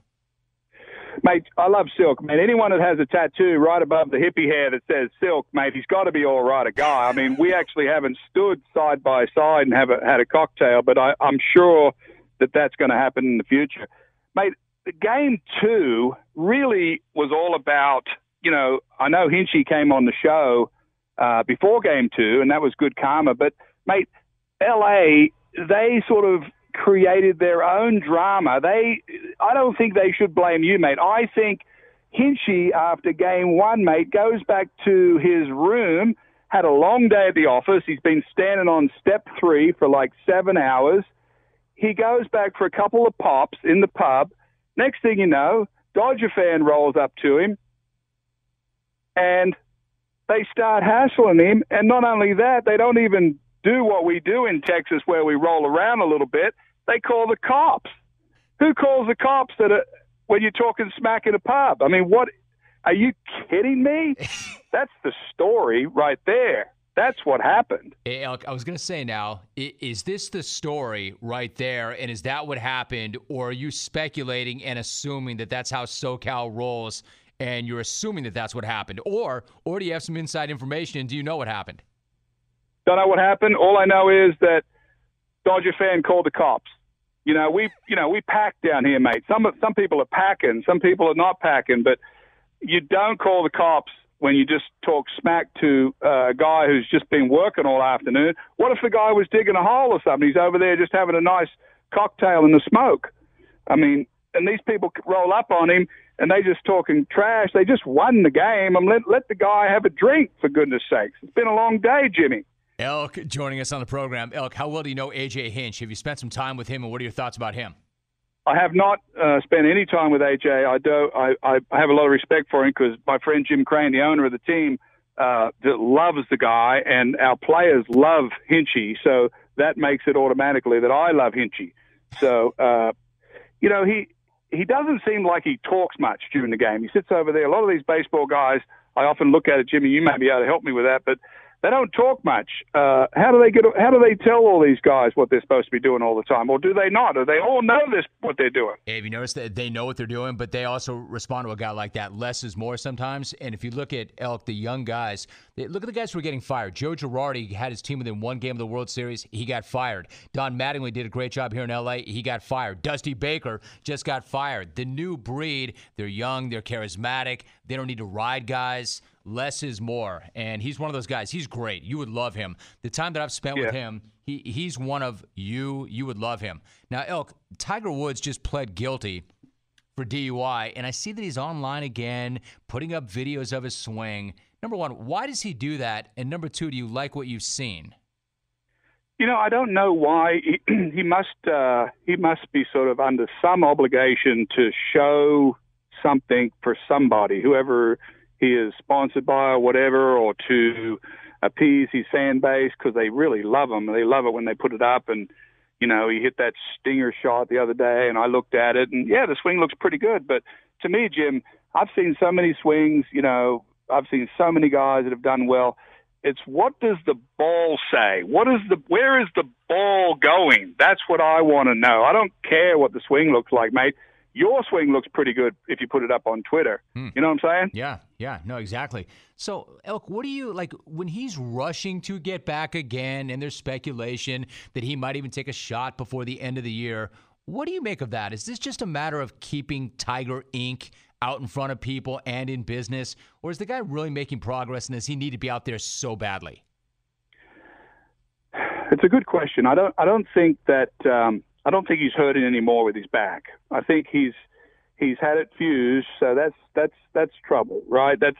Mate, I love Silk, man. Anyone that has a tattoo right above the hippie hair that says Silk, mate, he's got to be all right, a guy. I mean, we actually haven't stood side by side and have a, had a cocktail, but I, I'm sure that that's going to happen in the future. Mate, the game two really was all about, you know, I know Hinchy came on the show uh, before game two, and that was good karma, but, mate, LA, they sort of created their own drama. They, I don't think they should blame you, mate. I think Hinchy, after game one, mate, goes back to his room, had a long day at the office. He's been standing on step three for like seven hours. He goes back for a couple of pops in the pub. Next thing you know, Dodger fan rolls up to him and they start hassling him. And not only that, they don't even do what we do in Texas where we roll around a little bit. They call the cops. Who calls the cops that are, when you're talking smack in a pub? I mean, what? Are you kidding me? [LAUGHS] That's the story right there. That's what happened. Eh, eh, hey, Elk, I was going to say now, is this the story right there? And is that what happened? Or are you speculating and assuming that that's how SoCal rolls and you're assuming that that's what happened? Or, or do you have some inside information and do you know what happened? Don't know what happened. All I know is that Dodger fan called the cops. You know, we you know we pack down here, mate. Some some people are packing, some people are not packing, but you don't call the cops when you just talk smack to uh, a guy who's just been working all afternoon. What if the guy was digging a hole or something? He's over there just having a nice cocktail in the smoke. I mean, and these people roll up on him and they just talking trash. They just won the game. Mean, let let the guy have a drink for goodness sakes. It's been a long day, Jimmy. Elk joining us on the program. Elk, how well do you know AJ Hinch? Have you spent some time with him and what are your thoughts about him? I have not uh, spent any time with AJ. I do. I, I have a lot of respect for him because my friend Jim Crane, the owner of the team, uh, loves the guy, and our players love Hinchy. So that makes it automatically that I love Hinchy. So [LAUGHS] uh, you know he he doesn't seem like he talks much during the game. He sits over there. A lot of these baseball guys, I often look at it. Jimmy, you may be able to help me with that, but they don't talk much. Uh, how do they get? How do they tell all these guys what they're supposed to be doing all the time, or do they not? Do they all know this what they're doing? Hey, have you noticed that they know what they're doing, but they also respond to a guy like that. Less is more sometimes. And if you look at Elk, the young guys, they, look at the guys who are getting fired. Joe Girardi had his team within one game of the World Series. He got fired. Don Mattingly did a great job here in L.A. He got fired. Dusty Baker just got fired. The new breed, they're young, they're charismatic, they don't need to ride guys. Less is more. And he's one of those guys. He's great. You would love him. The time that I've spent with him, he, he's one of you. You would love him. Now, Elk, Tiger Woods just pled guilty for DUI, and I see that he's online again, putting up videos of his swing. Number one, why does he do that? And number two, do you like what you've seen? You know, I don't know why he, [CLEARS THROAT] he must. Uh, he must be sort of under some obligation to show something for somebody, whoever he is sponsored by or whatever, or to appease his fan base because they really love him. They love it when they put it up. And you know, he hit that stinger shot the other day, and I looked at it, and yeah, the swing looks pretty good. But to me, Jim, I've seen so many swings. You know, I've seen so many guys that have done well. It's what does the ball say? What is the where is the ball going? That's what I want to know. I don't care what the swing looks like, mate. Your swing looks pretty good if you put it up on Twitter. You know what I'm saying? Yeah, yeah, no, exactly. So, Elk, what do you like when he's rushing to get back again, and there's speculation that he might even take a shot before the end of the year? What do you make of that? Is this just a matter of keeping Tiger Inc. out in front of people and in business, or is the guy really making progress, and does he need to be out there so badly? It's a good question. I don't. I don't think that. Um, I don't think he's hurting anymore with his back. I think he's he's had it fused. So that's that's that's trouble, right? That's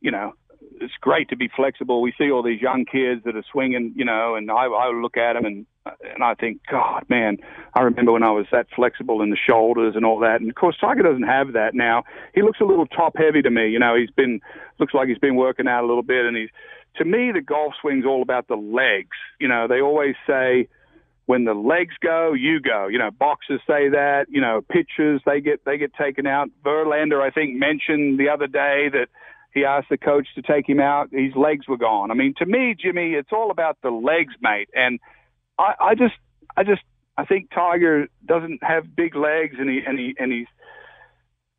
you know. It's great to be flexible. We see all these young kids that are swinging, you know, and I, I look at them and and I think, God, man, I remember when I was that flexible in the shoulders and all that. And of course, Tiger doesn't have that now. He looks a little top heavy to me. You know, he's been looks like he's been working out a little bit, and he's to me the golf swing's all about the legs. You know, they always say when the legs go, you go. You know, boxers say that. You know, pitchers they get they get taken out. Verlander, I think, mentioned the other day that he asked the coach to take him out. His legs were gone. I mean, to me, Jimmy, it's all about the legs, mate. And I, I just, I just, I think Tiger doesn't have big legs, and he and he and he's.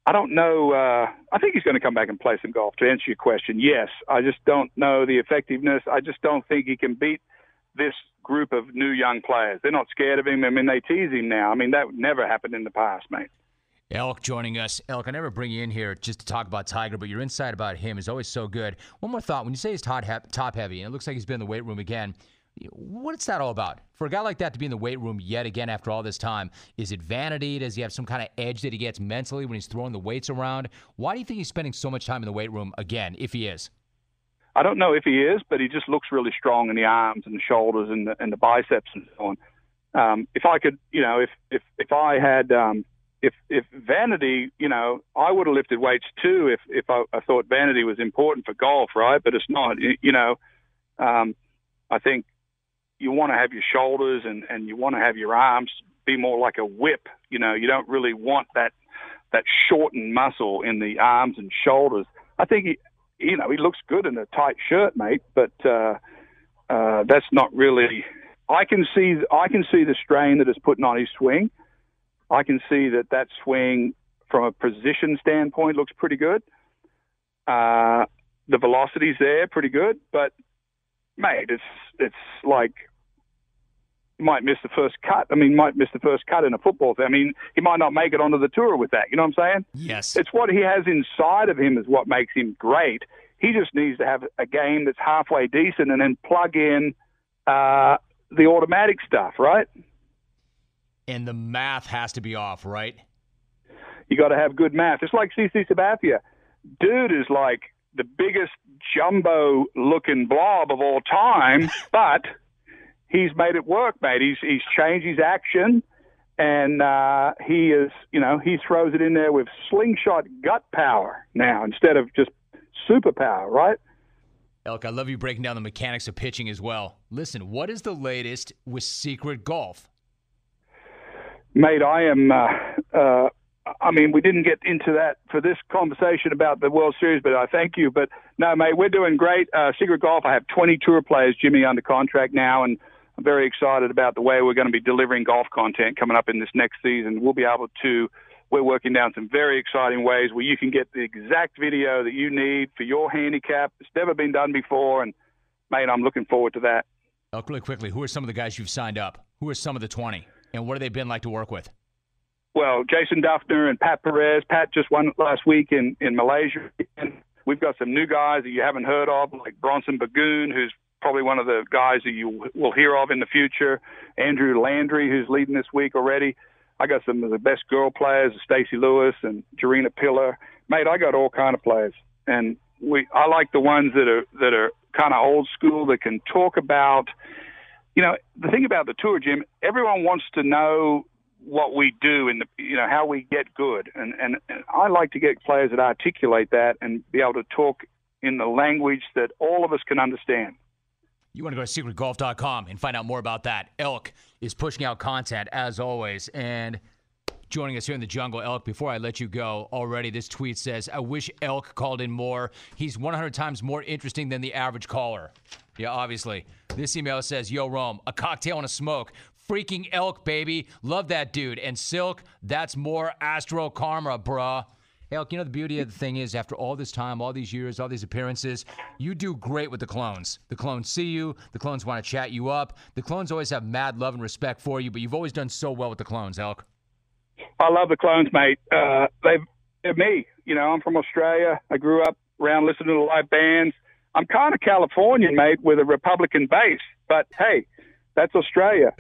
I don't know. Uh, I think he's going to come back and play some golf. To answer your question, yes. I just don't know the effectiveness. I just don't think he can beat this group of new young players. They're not scared of him. I mean, they tease him now. I mean, that never happened in the past, mate. Elk joining us. Elk, I never bring you in here just to talk about Tiger, but your insight about him is always so good. One more thought. When you say he's top heavy, and it looks like he's been in the weight room again, what's that all about? For a guy like that to be in the weight room yet again after all this time, is it vanity? Does he have some kind of edge that he gets mentally when he's throwing the weights around? Why do you think he's spending so much time in the weight room again, if he is? I don't know if he is, but he just looks really strong in the arms and the shoulders and the, and the biceps and so on. Um, if I could, you know, if if if I had, um, if if vanity, you know, I would have lifted weights too if if I, I thought vanity was important for golf, right? But it's not. You, know, um, I think you want to have your shoulders and and you want to have your arms be more like a whip. You know, you don't really want that that shortened muscle in the arms and shoulders. I think he, you know, he looks good in a tight shirt, mate. But uh, uh, that's not really. I can see. I can see the strain that it's putting on his swing. I can see that that swing, from a position standpoint, looks pretty good. Uh, the velocity's there, pretty good. But, mate, it's it's like might miss the first cut. I mean, might miss the first cut in a football. Thing. I mean, he might not make it onto the tour with that. You know what I'm saying? Yes. It's what he has inside of him is what makes him great. He just needs to have a game that's halfway decent and then plug in uh, the automatic stuff, right? And the math has to be off, right? You got to have good math. It's like CC Sabathia. Dude is like the biggest jumbo looking blob of all time, [LAUGHS] but he's made it work, mate. He's he's changed his action, and uh, he is, you know, he throws it in there with slingshot gut power now instead of just superpower, right? Elk, I love you breaking down the mechanics of pitching as well. Listen, what is the latest with Secret Golf? Mate, I am. Uh, uh, I mean, we didn't get into that for this conversation about the World Series, but I thank you. But no, mate, we're doing great. Uh, Secret Golf, I have 20 tour players, Jimmy, under contract now, and I'm very excited about the way we're going to be delivering golf content coming up in this next season. We'll be able to, we're working down some very exciting ways where you can get the exact video that you need for your handicap. It's never been done before. And, mate, I'm looking forward to that. Elk, really quickly, who are some of the guys you've signed up? Who are some of the 20? And what have they been like to work with? Well, Jason Dufner and Pat Perez. Pat just won last week in, in Malaysia. And we've got some new guys that you haven't heard of, like Bronson Burgoon, who's probably one of the guys that you will hear of in the future. Andrew Landry, who's leading this week already. I got some of the best girl players, Stacy Lewis and Gerina Piller. Mate, I got all kind of players, and we I like the ones that are that are kind of old school that can talk about. You know, the thing about the tour, Jim, everyone wants to know what we do and you know how we get good, and, and and I like to get players that articulate that and be able to talk in the language that all of us can understand. You want to go to secretgolf.com and find out more about that. Elk is pushing out content as always. And joining us here in the jungle, Elk, before I let you go, already this tweet says, I wish Elk called in more. He's 100 times more interesting than the average caller. Yeah, obviously. This email says, Yo, Rome, a cocktail and a smoke. Freaking Elk, baby. Love that dude. And Silk, that's more Astro Karma, bruh. Elk, you know, the beauty of the thing is, after all this time, all these years, all these appearances, you do great with the clones. The clones see you, the clones want to chat you up. The clones always have mad love and respect for you, but you've always done so well with the clones, Elk. I love the clones, mate. Uh, they've, they're me. You know, I'm from Australia. I grew up around listening to live bands. I'm kind of Californian, mate, with a Republican base, but hey, that's Australia.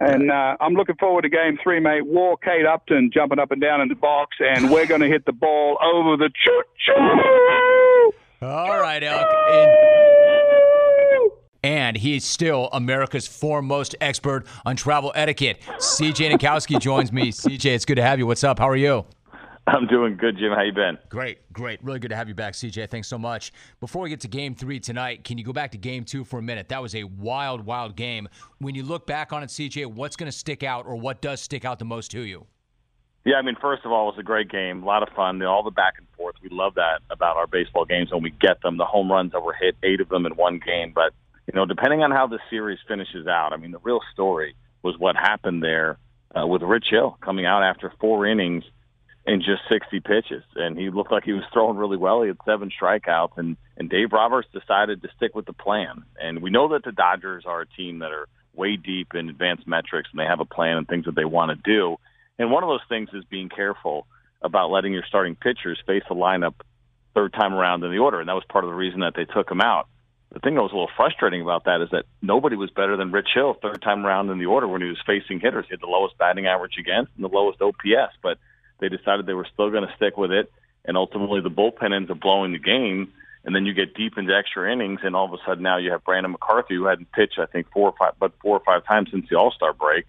And uh, I'm looking forward to game three, mate. War Kate Upton jumping up and down in the box, and we're going to hit the ball over the choo choo. All right, Elk. And, and he's still America's foremost expert on travel etiquette. CJ Nitkowski joins me. CJ, it's good to have you. What's up? How are you? I'm doing good, Jim. How you been? Great, great. Really good to have you back, CJ. Thanks so much. Before we get to game three tonight, can you go back to game two for a minute? That was a wild, wild game. When you look back on it, CJ, what's going to stick out or what does stick out the most to you? Yeah, I mean, first of all, it was a great game, a lot of fun, all the back and forth. We love that about our baseball games when we get them. The home runs that were hit, eight of them in one game. But you know, depending on how the series finishes out, I mean, the real story was what happened there uh, with Rich Hill coming out after four innings in just 60 pitches, and he looked like he was throwing really well. He had seven strikeouts, and and Dave Roberts decided to stick with the plan. And we know that the Dodgers are a team that are way deep in advanced metrics, and they have a plan and things that they want to do. And one of those things is being careful about letting your starting pitchers face the lineup third time around in the order, and that was part of the reason that they took him out. The thing that was a little frustrating about that is that nobody was better than Rich Hill third time around in the order when he was facing hitters. He had the lowest batting average against and the lowest OPS, but they decided they were still going to stick with it, and ultimately the bullpen ends up blowing the game. And then you get deep into extra innings, and all of a sudden now you have Brandon McCarthy, who hadn't pitched I think four or five, but four or five times since the All Star break,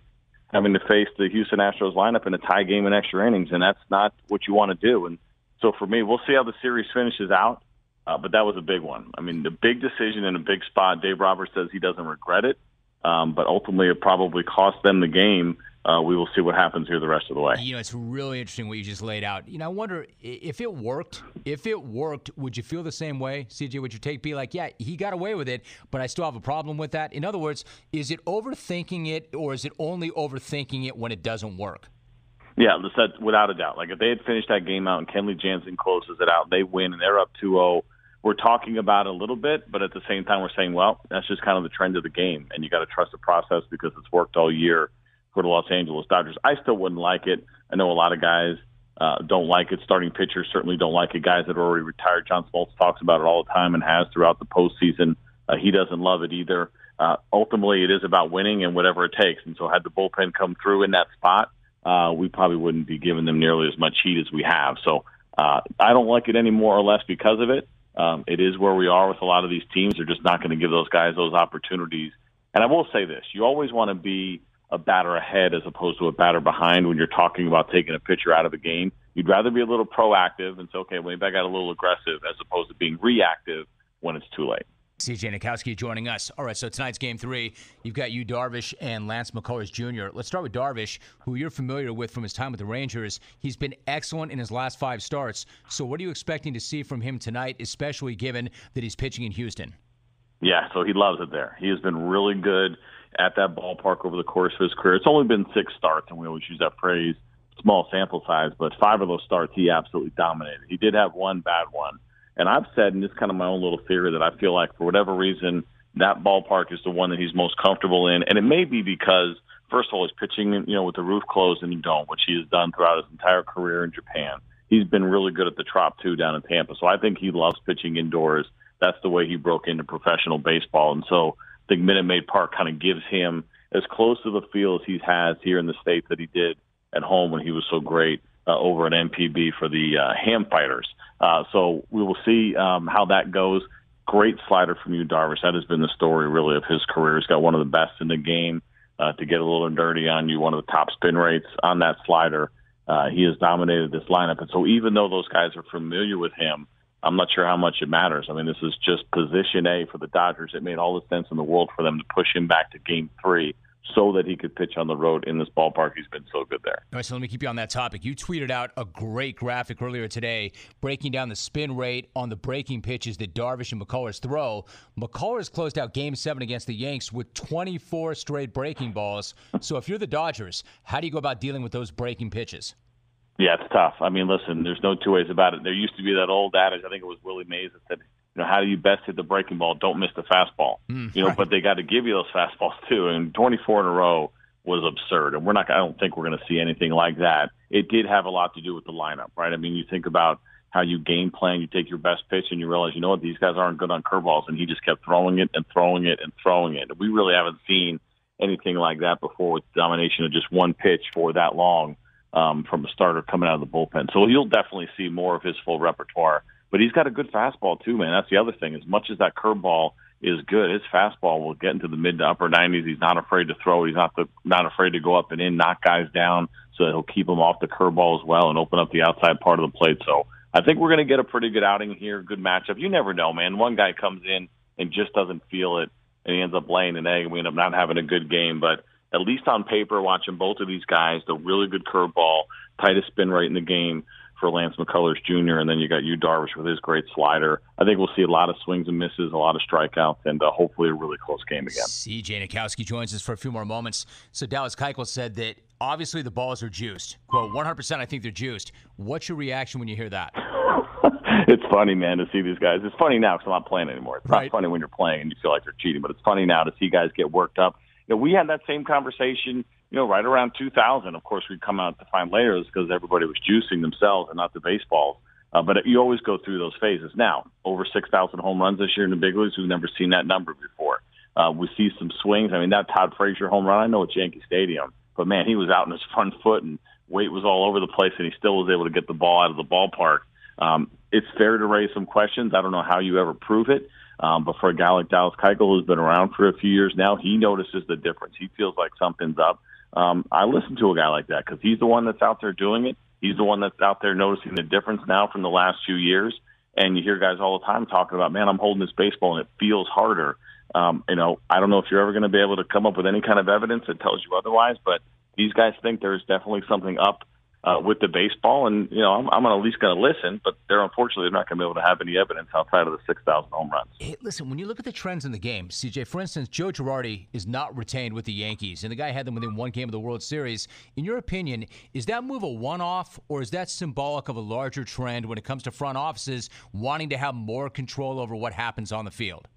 having to face the Houston Astros lineup in a tie game in extra innings, and that's not what you want to do. And so for me, we'll see how the series finishes out. Uh, but that was a big one. I mean, the big decision in a big spot. Dave Roberts says he doesn't regret it, um, but ultimately it probably cost them the game uh, we will see what happens here the rest of the way. You know, it's really interesting what you just laid out. You know, I wonder if it worked. If it worked, would you feel the same way, CJ? Would your take be like, yeah, he got away with it, but I still have a problem with that? In other words, is it overthinking it, or is it only overthinking it when it doesn't work? Yeah, without a doubt. Like if they had finished that game out and Kenley Jansen closes it out, they win and they're up 2-0. We're talking about a little bit, but at the same time, we're saying, well, that's just kind of the trend of the game, and you got to trust the process because it's worked all year for the Los Angeles Dodgers. I still wouldn't like it. I know a lot of guys uh, don't like it. Starting pitchers certainly don't like it. Guys that are already retired, John Smoltz talks about it all the time and has throughout the postseason. Uh, he doesn't love it either. Uh, ultimately, it is about winning and whatever it takes. And so, had the bullpen come through in that spot, uh, we probably wouldn't be giving them nearly as much heat as we have. So, uh, I don't like it any more or less because of it. Um, it is where we are with a lot of these teams. They're just not going to give those guys those opportunities. And I will say this: you always want to be a batter ahead as opposed to a batter behind when you're talking about taking a pitcher out of a game. You'd rather be a little proactive and say, okay, maybe I got a little aggressive as opposed to being reactive when it's too late. CJ Nitkowski joining us. All right, so tonight's game three. You've got Yu, Darvish and Lance McCullers Jr. Let's start with Darvish, who you're familiar with from his time with the Rangers. He's been excellent in his last five starts. So, what are you expecting to see from him tonight, especially given that he's pitching in Houston? Yeah, so he loves it there. He has been really good at that ballpark over the course of his career. It's only been six starts, and we always use that phrase, small sample size, but five of those starts he absolutely dominated. He did have one bad one. And I've said, and it's kind of my own little theory, that I feel like for whatever reason, that ballpark is the one that he's most comfortable in. And it may be because, first of all, he's pitching, you know, with the roof closed in the dome, which he has done throughout his entire career in Japan. He's been really good at the Trop too down in Tampa. So I think he loves pitching indoors. That's the way he broke into professional baseball. And so think Minute Maid Park kind of gives him as close to the feel as he has here in the States that he did at home when he was so great uh, over at NPB for the uh, Ham Fighters. Uh, so we will see um, how that goes. Great slider from Yu, Darvish. That has been the story, really, of his career. He's got one of the best in the game. Uh, to get a little dirty on you, one of the top spin rates on that slider. Uh, he has dominated this lineup. And so even though those guys are familiar with him, I'm not sure how much it matters. I mean, this is just position A for the Dodgers. It made all the sense in the world for them to push him back to game three so that he could pitch on the road in this ballpark. He's been so good there. All right, so let me keep you on that topic. You tweeted out a great graphic earlier today breaking down the spin rate on the breaking pitches that Darvish and McCullers throw. McCullers closed out game seven against the Yanks with 24 straight breaking balls. So if you're the Dodgers, how do you go about dealing with those breaking pitches? Yeah, it's tough. I mean, listen, there's no two ways about it. There used to be that old adage. I think it was Willie Mays that said, you know, how do you best hit the breaking ball? Don't miss the fastball. Mm, you know, right. but they got to give you those fastballs too. And 24 in a row was absurd. And we're not. I don't think we're going to see anything like that. It did have a lot to do with the lineup, right? I mean, you think about how you game plan. You take your best pitch, and you realize, you know what, these guys aren't good on curveballs, and he just kept throwing it and throwing it and throwing it. We really haven't seen anything like that before with domination of just one pitch for that long um, from a starter coming out of the bullpen. So you'll definitely see more of his full repertoire. But he's got a good fastball too, man. That's the other thing. As much as that curveball is good. His fastball will get into the mid to upper 90s. He's not afraid to throw. He's not the, not afraid to go up and in, knock guys down, so he'll keep them off the curveball as well and open up the outside part of the plate. So I think we're going to get a pretty good outing here, good matchup. You never know, man. One guy comes in and just doesn't feel it, and he ends up laying an egg, and we end up not having a good game. But at least on paper, watching both of these guys, the really good curveball, tightest spin rate in the game for Lance McCullers Jr., and then you got Yu Darvish with his great slider. I think we'll see a lot of swings and misses, a lot of strikeouts, and uh, hopefully a really close game again. CJ Nitkowski joins us for a few more moments. So Dallas Keuchel said that obviously the balls are juiced. Quote, 100% I think they're juiced. What's your reaction when you hear that? [LAUGHS] it's funny, man, to see these guys. It's funny now because I'm not playing anymore. It's Right. not funny when you're playing and you feel like you're cheating, but it's funny now to see guys get worked up. Know, we had that same conversation, you know, right around 2000. Of course, we'd come out to find was because everybody was juicing themselves and not the baseballs. Uh, but you always go through those phases. Now, over 6,000 home runs this year in the big leagues. We've never seen that number before. Uh, we see some swings. I mean, that Todd Frazier home run, I know it's Yankee Stadium, but man, he was out in his [LAUGHS] front foot and weight was all over the place, and he still was able to get the ball out of the ballpark. Um, it's fair to raise some questions. I don't know how you ever prove it. Um, but for a guy like Dallas Keuchel, who's been around for a few years now, he notices the difference. He feels like something's up. Um, I listen to a guy like that because he's the one that's out there doing it. He's the one that's out there noticing the difference now from the last few years. And you hear guys all the time talking about, man, I'm holding this baseball and it feels harder. Um, you know, I don't know if you're ever going to be able to come up with any kind of evidence that tells you otherwise, but these guys think there's definitely something up uh, with the baseball, and you know, I'm, I'm at least going to listen. But they're unfortunately they're not going to be able to have any evidence outside of the 6,000 home runs. Hey, listen, when you look at the trends in the game, CJ, for instance, Joe Girardi is not retained with the Yankees, and the guy had them within one game of the World Series. In your opinion, is that move a one off, or is that symbolic of a larger trend when it comes to front offices wanting to have more control over what happens on the field?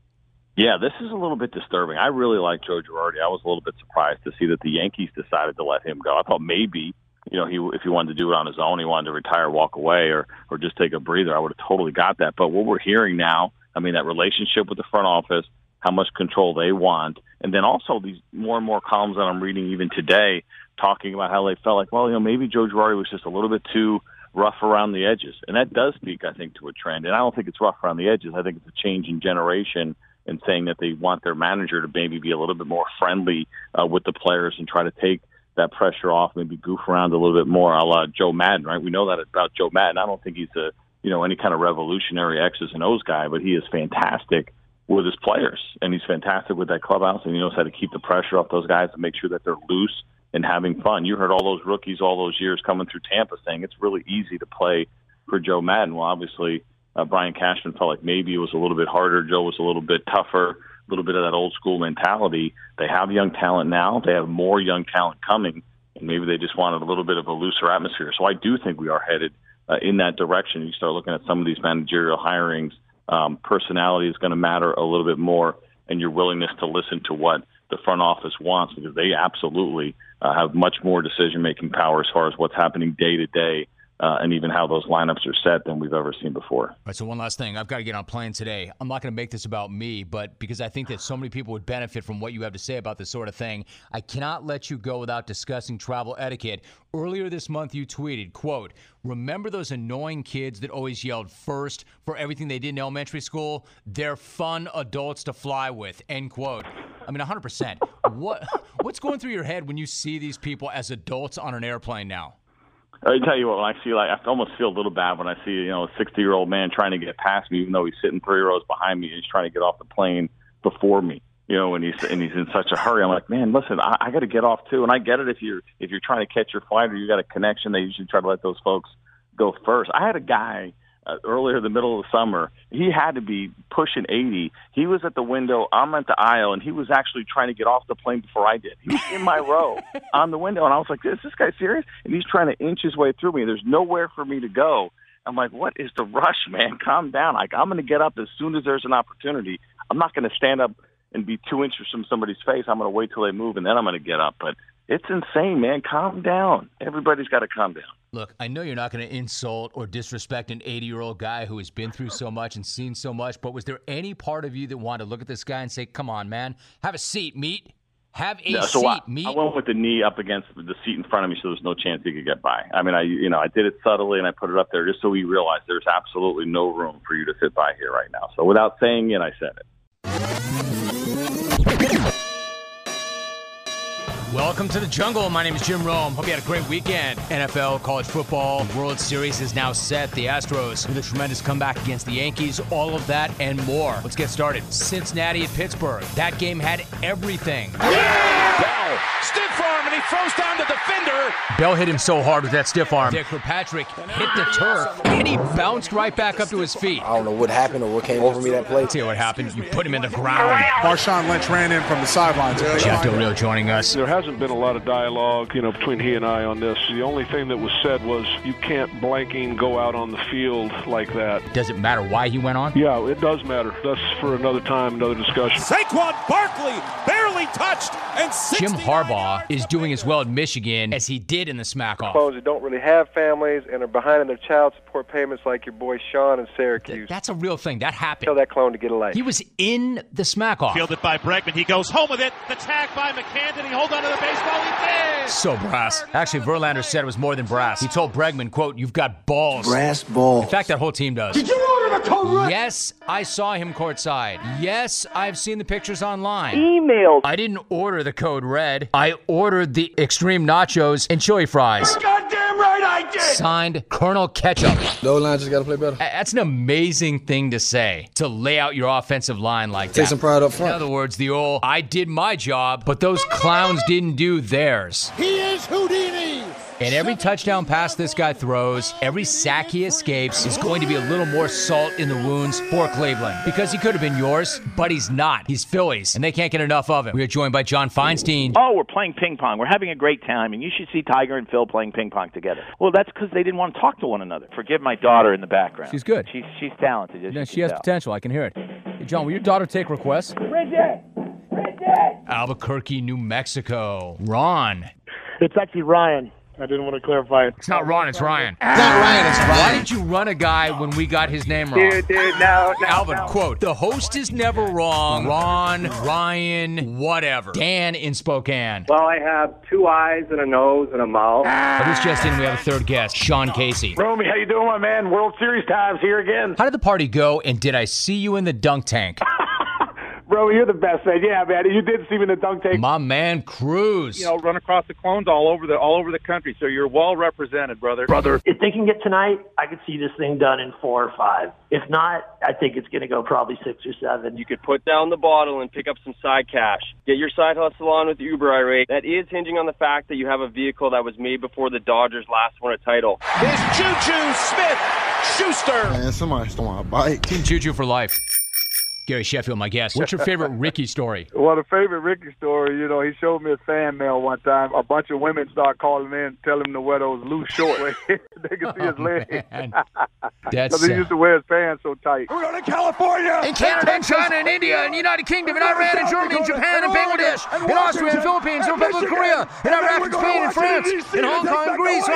Yeah, this is a little bit disturbing. I really like Joe Girardi. I was a little bit surprised to see that the Yankees decided to let him go. I thought maybe, you know, he if he wanted to do it on his own, he wanted to retire, walk away, or or just take a breather. I would have totally got that. But what we're hearing now, I mean, that relationship with the front office, how much control they want, and then also these more and more columns that I'm reading even today talking about how they felt like, well, you know, maybe Joe Girardi was just a little bit too rough around the edges, and that does speak, I think, to a trend. And I don't think it's rough around the edges. I think it's a change in generation and saying that they want their manager to maybe be a little bit more friendly uh, with the players and try to take that pressure off, maybe goof around a little bit more, a la Joe Maddon, right? We know that about Joe Maddon. I don't think he's a you know any kind of revolutionary X's and O's guy, but he is fantastic with his players, and he's fantastic with that clubhouse, and he knows how to keep the pressure off those guys and make sure that they're loose and having fun. You heard all those rookies all those years coming through Tampa saying it's really easy to play for Joe Maddon. Well, obviously uh, Brian Cashman felt like maybe it was a little bit harder. Joe was a little bit tougher, little bit of that old school mentality. They have young talent now. They have more young talent coming, and maybe they just wanted a little bit of a looser atmosphere. So I do think we are headed uh, in that direction. You start looking at some of these managerial hirings. Um, personality is going to matter a little bit more, and your willingness to listen to what the front office wants because they absolutely uh, have much more decision making power as far as what's happening day to day uh, and even how those lineups are set than we've ever seen before. All right, so one last thing. I've got to get on plane today. I'm not going to make this about me, but because I think that so many people would benefit from what you have to say about this sort of thing, I cannot let you go without discussing travel etiquette. Earlier this month, you tweeted, quote, remember those annoying kids that always yelled first for everything they did in elementary school? They're fun adults to fly with, end quote. I mean, 100%. What, [LAUGHS] what's going through your head when you see these people as adults on an airplane now? I tell you what, when I see like I almost feel a little bad when I see you know a 60 year old man trying to get past me, even though he's sitting three rows behind me and he's trying to get off the plane before me. You know, and he's and he's in such a hurry. I'm like, man, listen, I, I got to get off too. And I get it if you're if you're trying to catch your flight or you got a connection, they usually try to let those folks go first. I had a guy uh, earlier in the middle of the summer. He had to be pushing 80. He was at the window. I'm at the aisle, and he was actually trying to get off the plane before I did. He was in my row [LAUGHS] on the window, and I was like, "Is this guy serious?" And he's trying to inch his way through me. There's nowhere for me to go. I'm like, "What is the rush, man? Calm down. Like, I'm going to get up as soon as there's an opportunity. I'm not going to stand up and be two inches from somebody's face. I'm going to wait till they move, and then I'm going to get up." But it's insane, man. Calm down. Everybody's got to calm down. Look, I know you're not going to insult or disrespect an 80 year old guy who has been through so much and seen so much, but was there any part of you that wanted to look at this guy and say, come on, man, have a seat, meat? Have a Yeah, so seat, I, meat? I went with the knee up against the seat in front of me, so there's no chance he could get by. I mean, I you know I did it subtly and I put it up there just so he realized there's absolutely no room for you to sit by here right now. So without saying it, I said it. Welcome to the jungle. My name is Jim Rome. Hope you had a great weekend. NFL, college football, World Series is now set. The Astros with a tremendous comeback against the Yankees. All of that and more. Let's get started. Cincinnati at Pittsburgh. That game had everything. Bell, stiff arm, and he throws down the defender. Bell hit him so hard with that stiff arm. Dick Kirkpatrick hit the turf, and he bounced right back up to his feet. I don't know what happened or what came over me that play. See what happened. You put him in the ground. Marshawn Lynch ran in from the sidelines. Jack Del Rio joining us. There hasn't been a lot of dialogue, you know, between he and I on this. The only thing that was said was you can't blanking go out on the field like that. Does it matter why he went on? Yeah, it does matter. That's for another time, another discussion. Saquon Barkley barely touched and Jim Harbaugh is doing as well at Michigan as he did in the smack off. Clones that don't really have families and are behind in their child support payments, like your boy Sean in Syracuse. That's a real thing. That happened. Tell that clone to get a life. He was in the smack off. Fielded by Bregman. He goes home with it. The tag by McCann. He holds onto the baseball. He fish. So brass. Actually, Verlander said it was more than brass. He told Bregman, quote, you've got balls. Brass balls. In fact, that whole team does. Did you order the code red? Yes, I saw him courtside. Yes, I've seen the pictures online. Emailed. I didn't order the code red. I ordered the extreme nachos and chili fries. Goddamn right I did. Signed Colonel Ketchup. No line just got to play better. That's an amazing thing to say, to lay out your offensive line like Take that. Take some pride up front. In other words, the old, I did my job, but those clowns didn't do theirs. He is Houdini. And every touchdown pass this guy throws, every sack he escapes, is going to be a little more salt in the wounds for Cleveland. Because he could have been yours, but he's not. He's Phillies, and they can't get enough of him. We are joined by John Feinstein. Oh, we're playing ping pong. We're having a great time, and you should see Tiger and Phil playing ping pong together. Well, that's because they didn't want to talk to one another. Forgive my daughter in the background. She's good. She's she's talented. as No, she has tell. potential. I can hear it. Hey, John, will your daughter take requests? Bridget, Bridget. Albuquerque, New Mexico. Ron. It's actually Ryan. I didn't want to clarify it. It's not Ron, it's Ryan. It's not Ryan, it's Ryan. Why did you run a guy when we got his name wrong? Dude, dude, no, no, Alvin, no. quote, the host is never wrong. Ron, Ryan, whatever. Dan in Spokane. Well, I have two eyes and a nose and a mouth. Oh, this just in, we have a third guest, Sean Casey. Romy, how you doing, my man? World Series times here again. How did the party go, and did I see you in the dunk tank? Bro, you're the best, man. Yeah, man. You did see me in the dunk tank. My man Cruz. You know, run across the clones all over the all over the country, so you're well represented, brother. Brother. If they can get tonight, I could see this thing done in four or five. If not, I think it's going to go probably six or seven. You could put down the bottle and pick up some side cash. Get your side hustle on with Uber irate. That is hinging on the fact that you have a vehicle that was made before the Dodgers last won a title. It's Juju Smith Schuster. Man, somebody stole my bike. Team Juju for life. Gary Sheffield, my guest. What's your [LAUGHS] favorite Ricky story? Well, the favorite Ricky story, you know, he showed me a fan mail one time. A bunch of women start calling in, telling him to wear those loose shorts. [LAUGHS] they can see his oh, legs. man. Because [LAUGHS] That's he used to wear his pants so tight. We're going to California. In Canada and China and India and United Kingdom and Iran and Germany and Japan and Bangladesh and Austria and Philippines and Republic of Korea and Iraq and Spain and France and Hong Kong and Greece.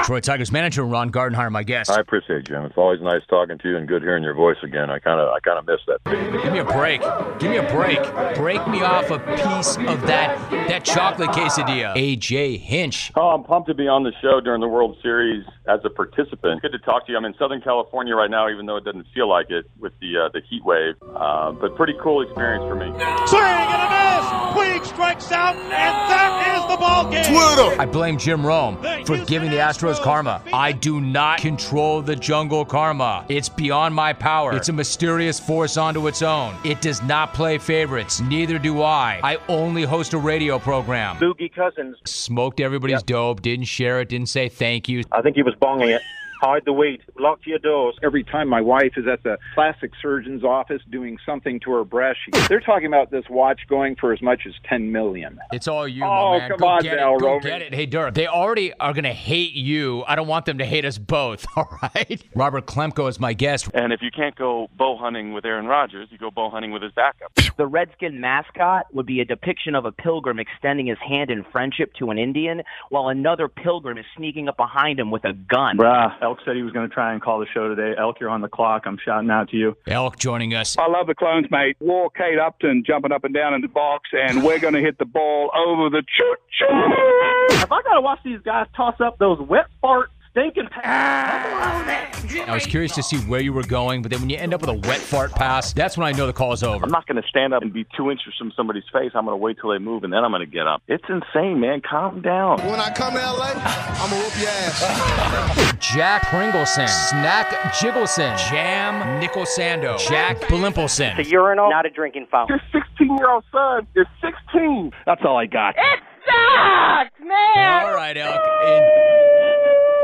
Detroit Tigers manager Ron Gardenhire, my guest. I appreciate you, Jim. It's always nice talking to you and good hearing your voice again. I kind of, I kind of miss that. Give me a break. Give me a break. Break me off a piece of that that chocolate quesadilla. AJ Hinch. Oh, I'm pumped to be on the show during the World Series as a participant. Good to talk to you. I'm in Southern California right now, even though it doesn't feel like it with the uh, the heat wave. Uh, but pretty cool experience for me. Swing and a miss. Puig strikes out, and that is the ball game. I blame Jim Rome for giving the Astros karma. I do not control the jungle karma. It's beyond my power. It's a mysterious force onto its own. It does not play favorites. Neither do I. I only host a radio program. Boogie Cousins. Smoked everybody's dope, didn't share it, didn't say thank you. I think he was bonging it. Hide the weed. Lock your doors. Every time my wife is at the plastic surgeon's office doing something to her breast, she, they're talking about this watch going for as much as ten million. It's all you, Oh, my man. come Go on get now, it. Go get it. Hey, Dirk, they already are going to hate you. I don't want them to hate us both, [LAUGHS] all right? Robert Klemko is my guest. And if you can't go bow hunting with Aaron Rodgers, you go bow hunting with his backup. [LAUGHS] The Redskin mascot would be a depiction of a pilgrim extending his hand in friendship to an Indian, while another pilgrim is sneaking up behind him with a gun. Bruh, Elk said he was going to try and call the show today. Elk, you're on the clock. I'm shouting out to you. Elk joining us. I love the clones, mate. War Kate Upton jumping up and down in the box, and we're going to hit the ball over the choo choo. Have I got to watch these guys toss up those wet fart stinking ah, I was curious to see where you were going, but then when you end up with a wet fart pass, that's when I know the call's over. I'm not going to stand up and be two inches from somebody's face. I'm going to wait till they move and then I'm going to get up. It's insane, man. Calm down. When I come to LA, I'm gonna whoop your ass. [LAUGHS] Jack Pringleson, Snack Jiggleson, Jam Nicholsando, Jack Blimpleson. It's a urinal, not a drinking fountain. Your 16 year old son is 16. That's all I got. It sucks, man! All right, Elk. And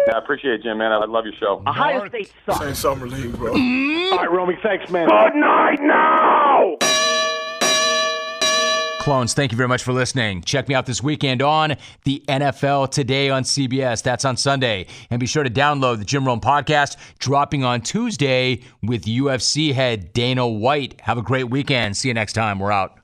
Yeah, I appreciate it, Jim, man. I love your show. Ohio State sucks. Ain't summer league, bro. Mm-hmm. All right, Romy, thanks, man. Good night now! Clones, thank you very much for listening. Check me out this weekend on the NFL Today on CBS. That's on Sunday. And be sure to download the Jim Rome podcast dropping on Tuesday with UFC head Dana White. Have a great weekend. See you next time. We're out.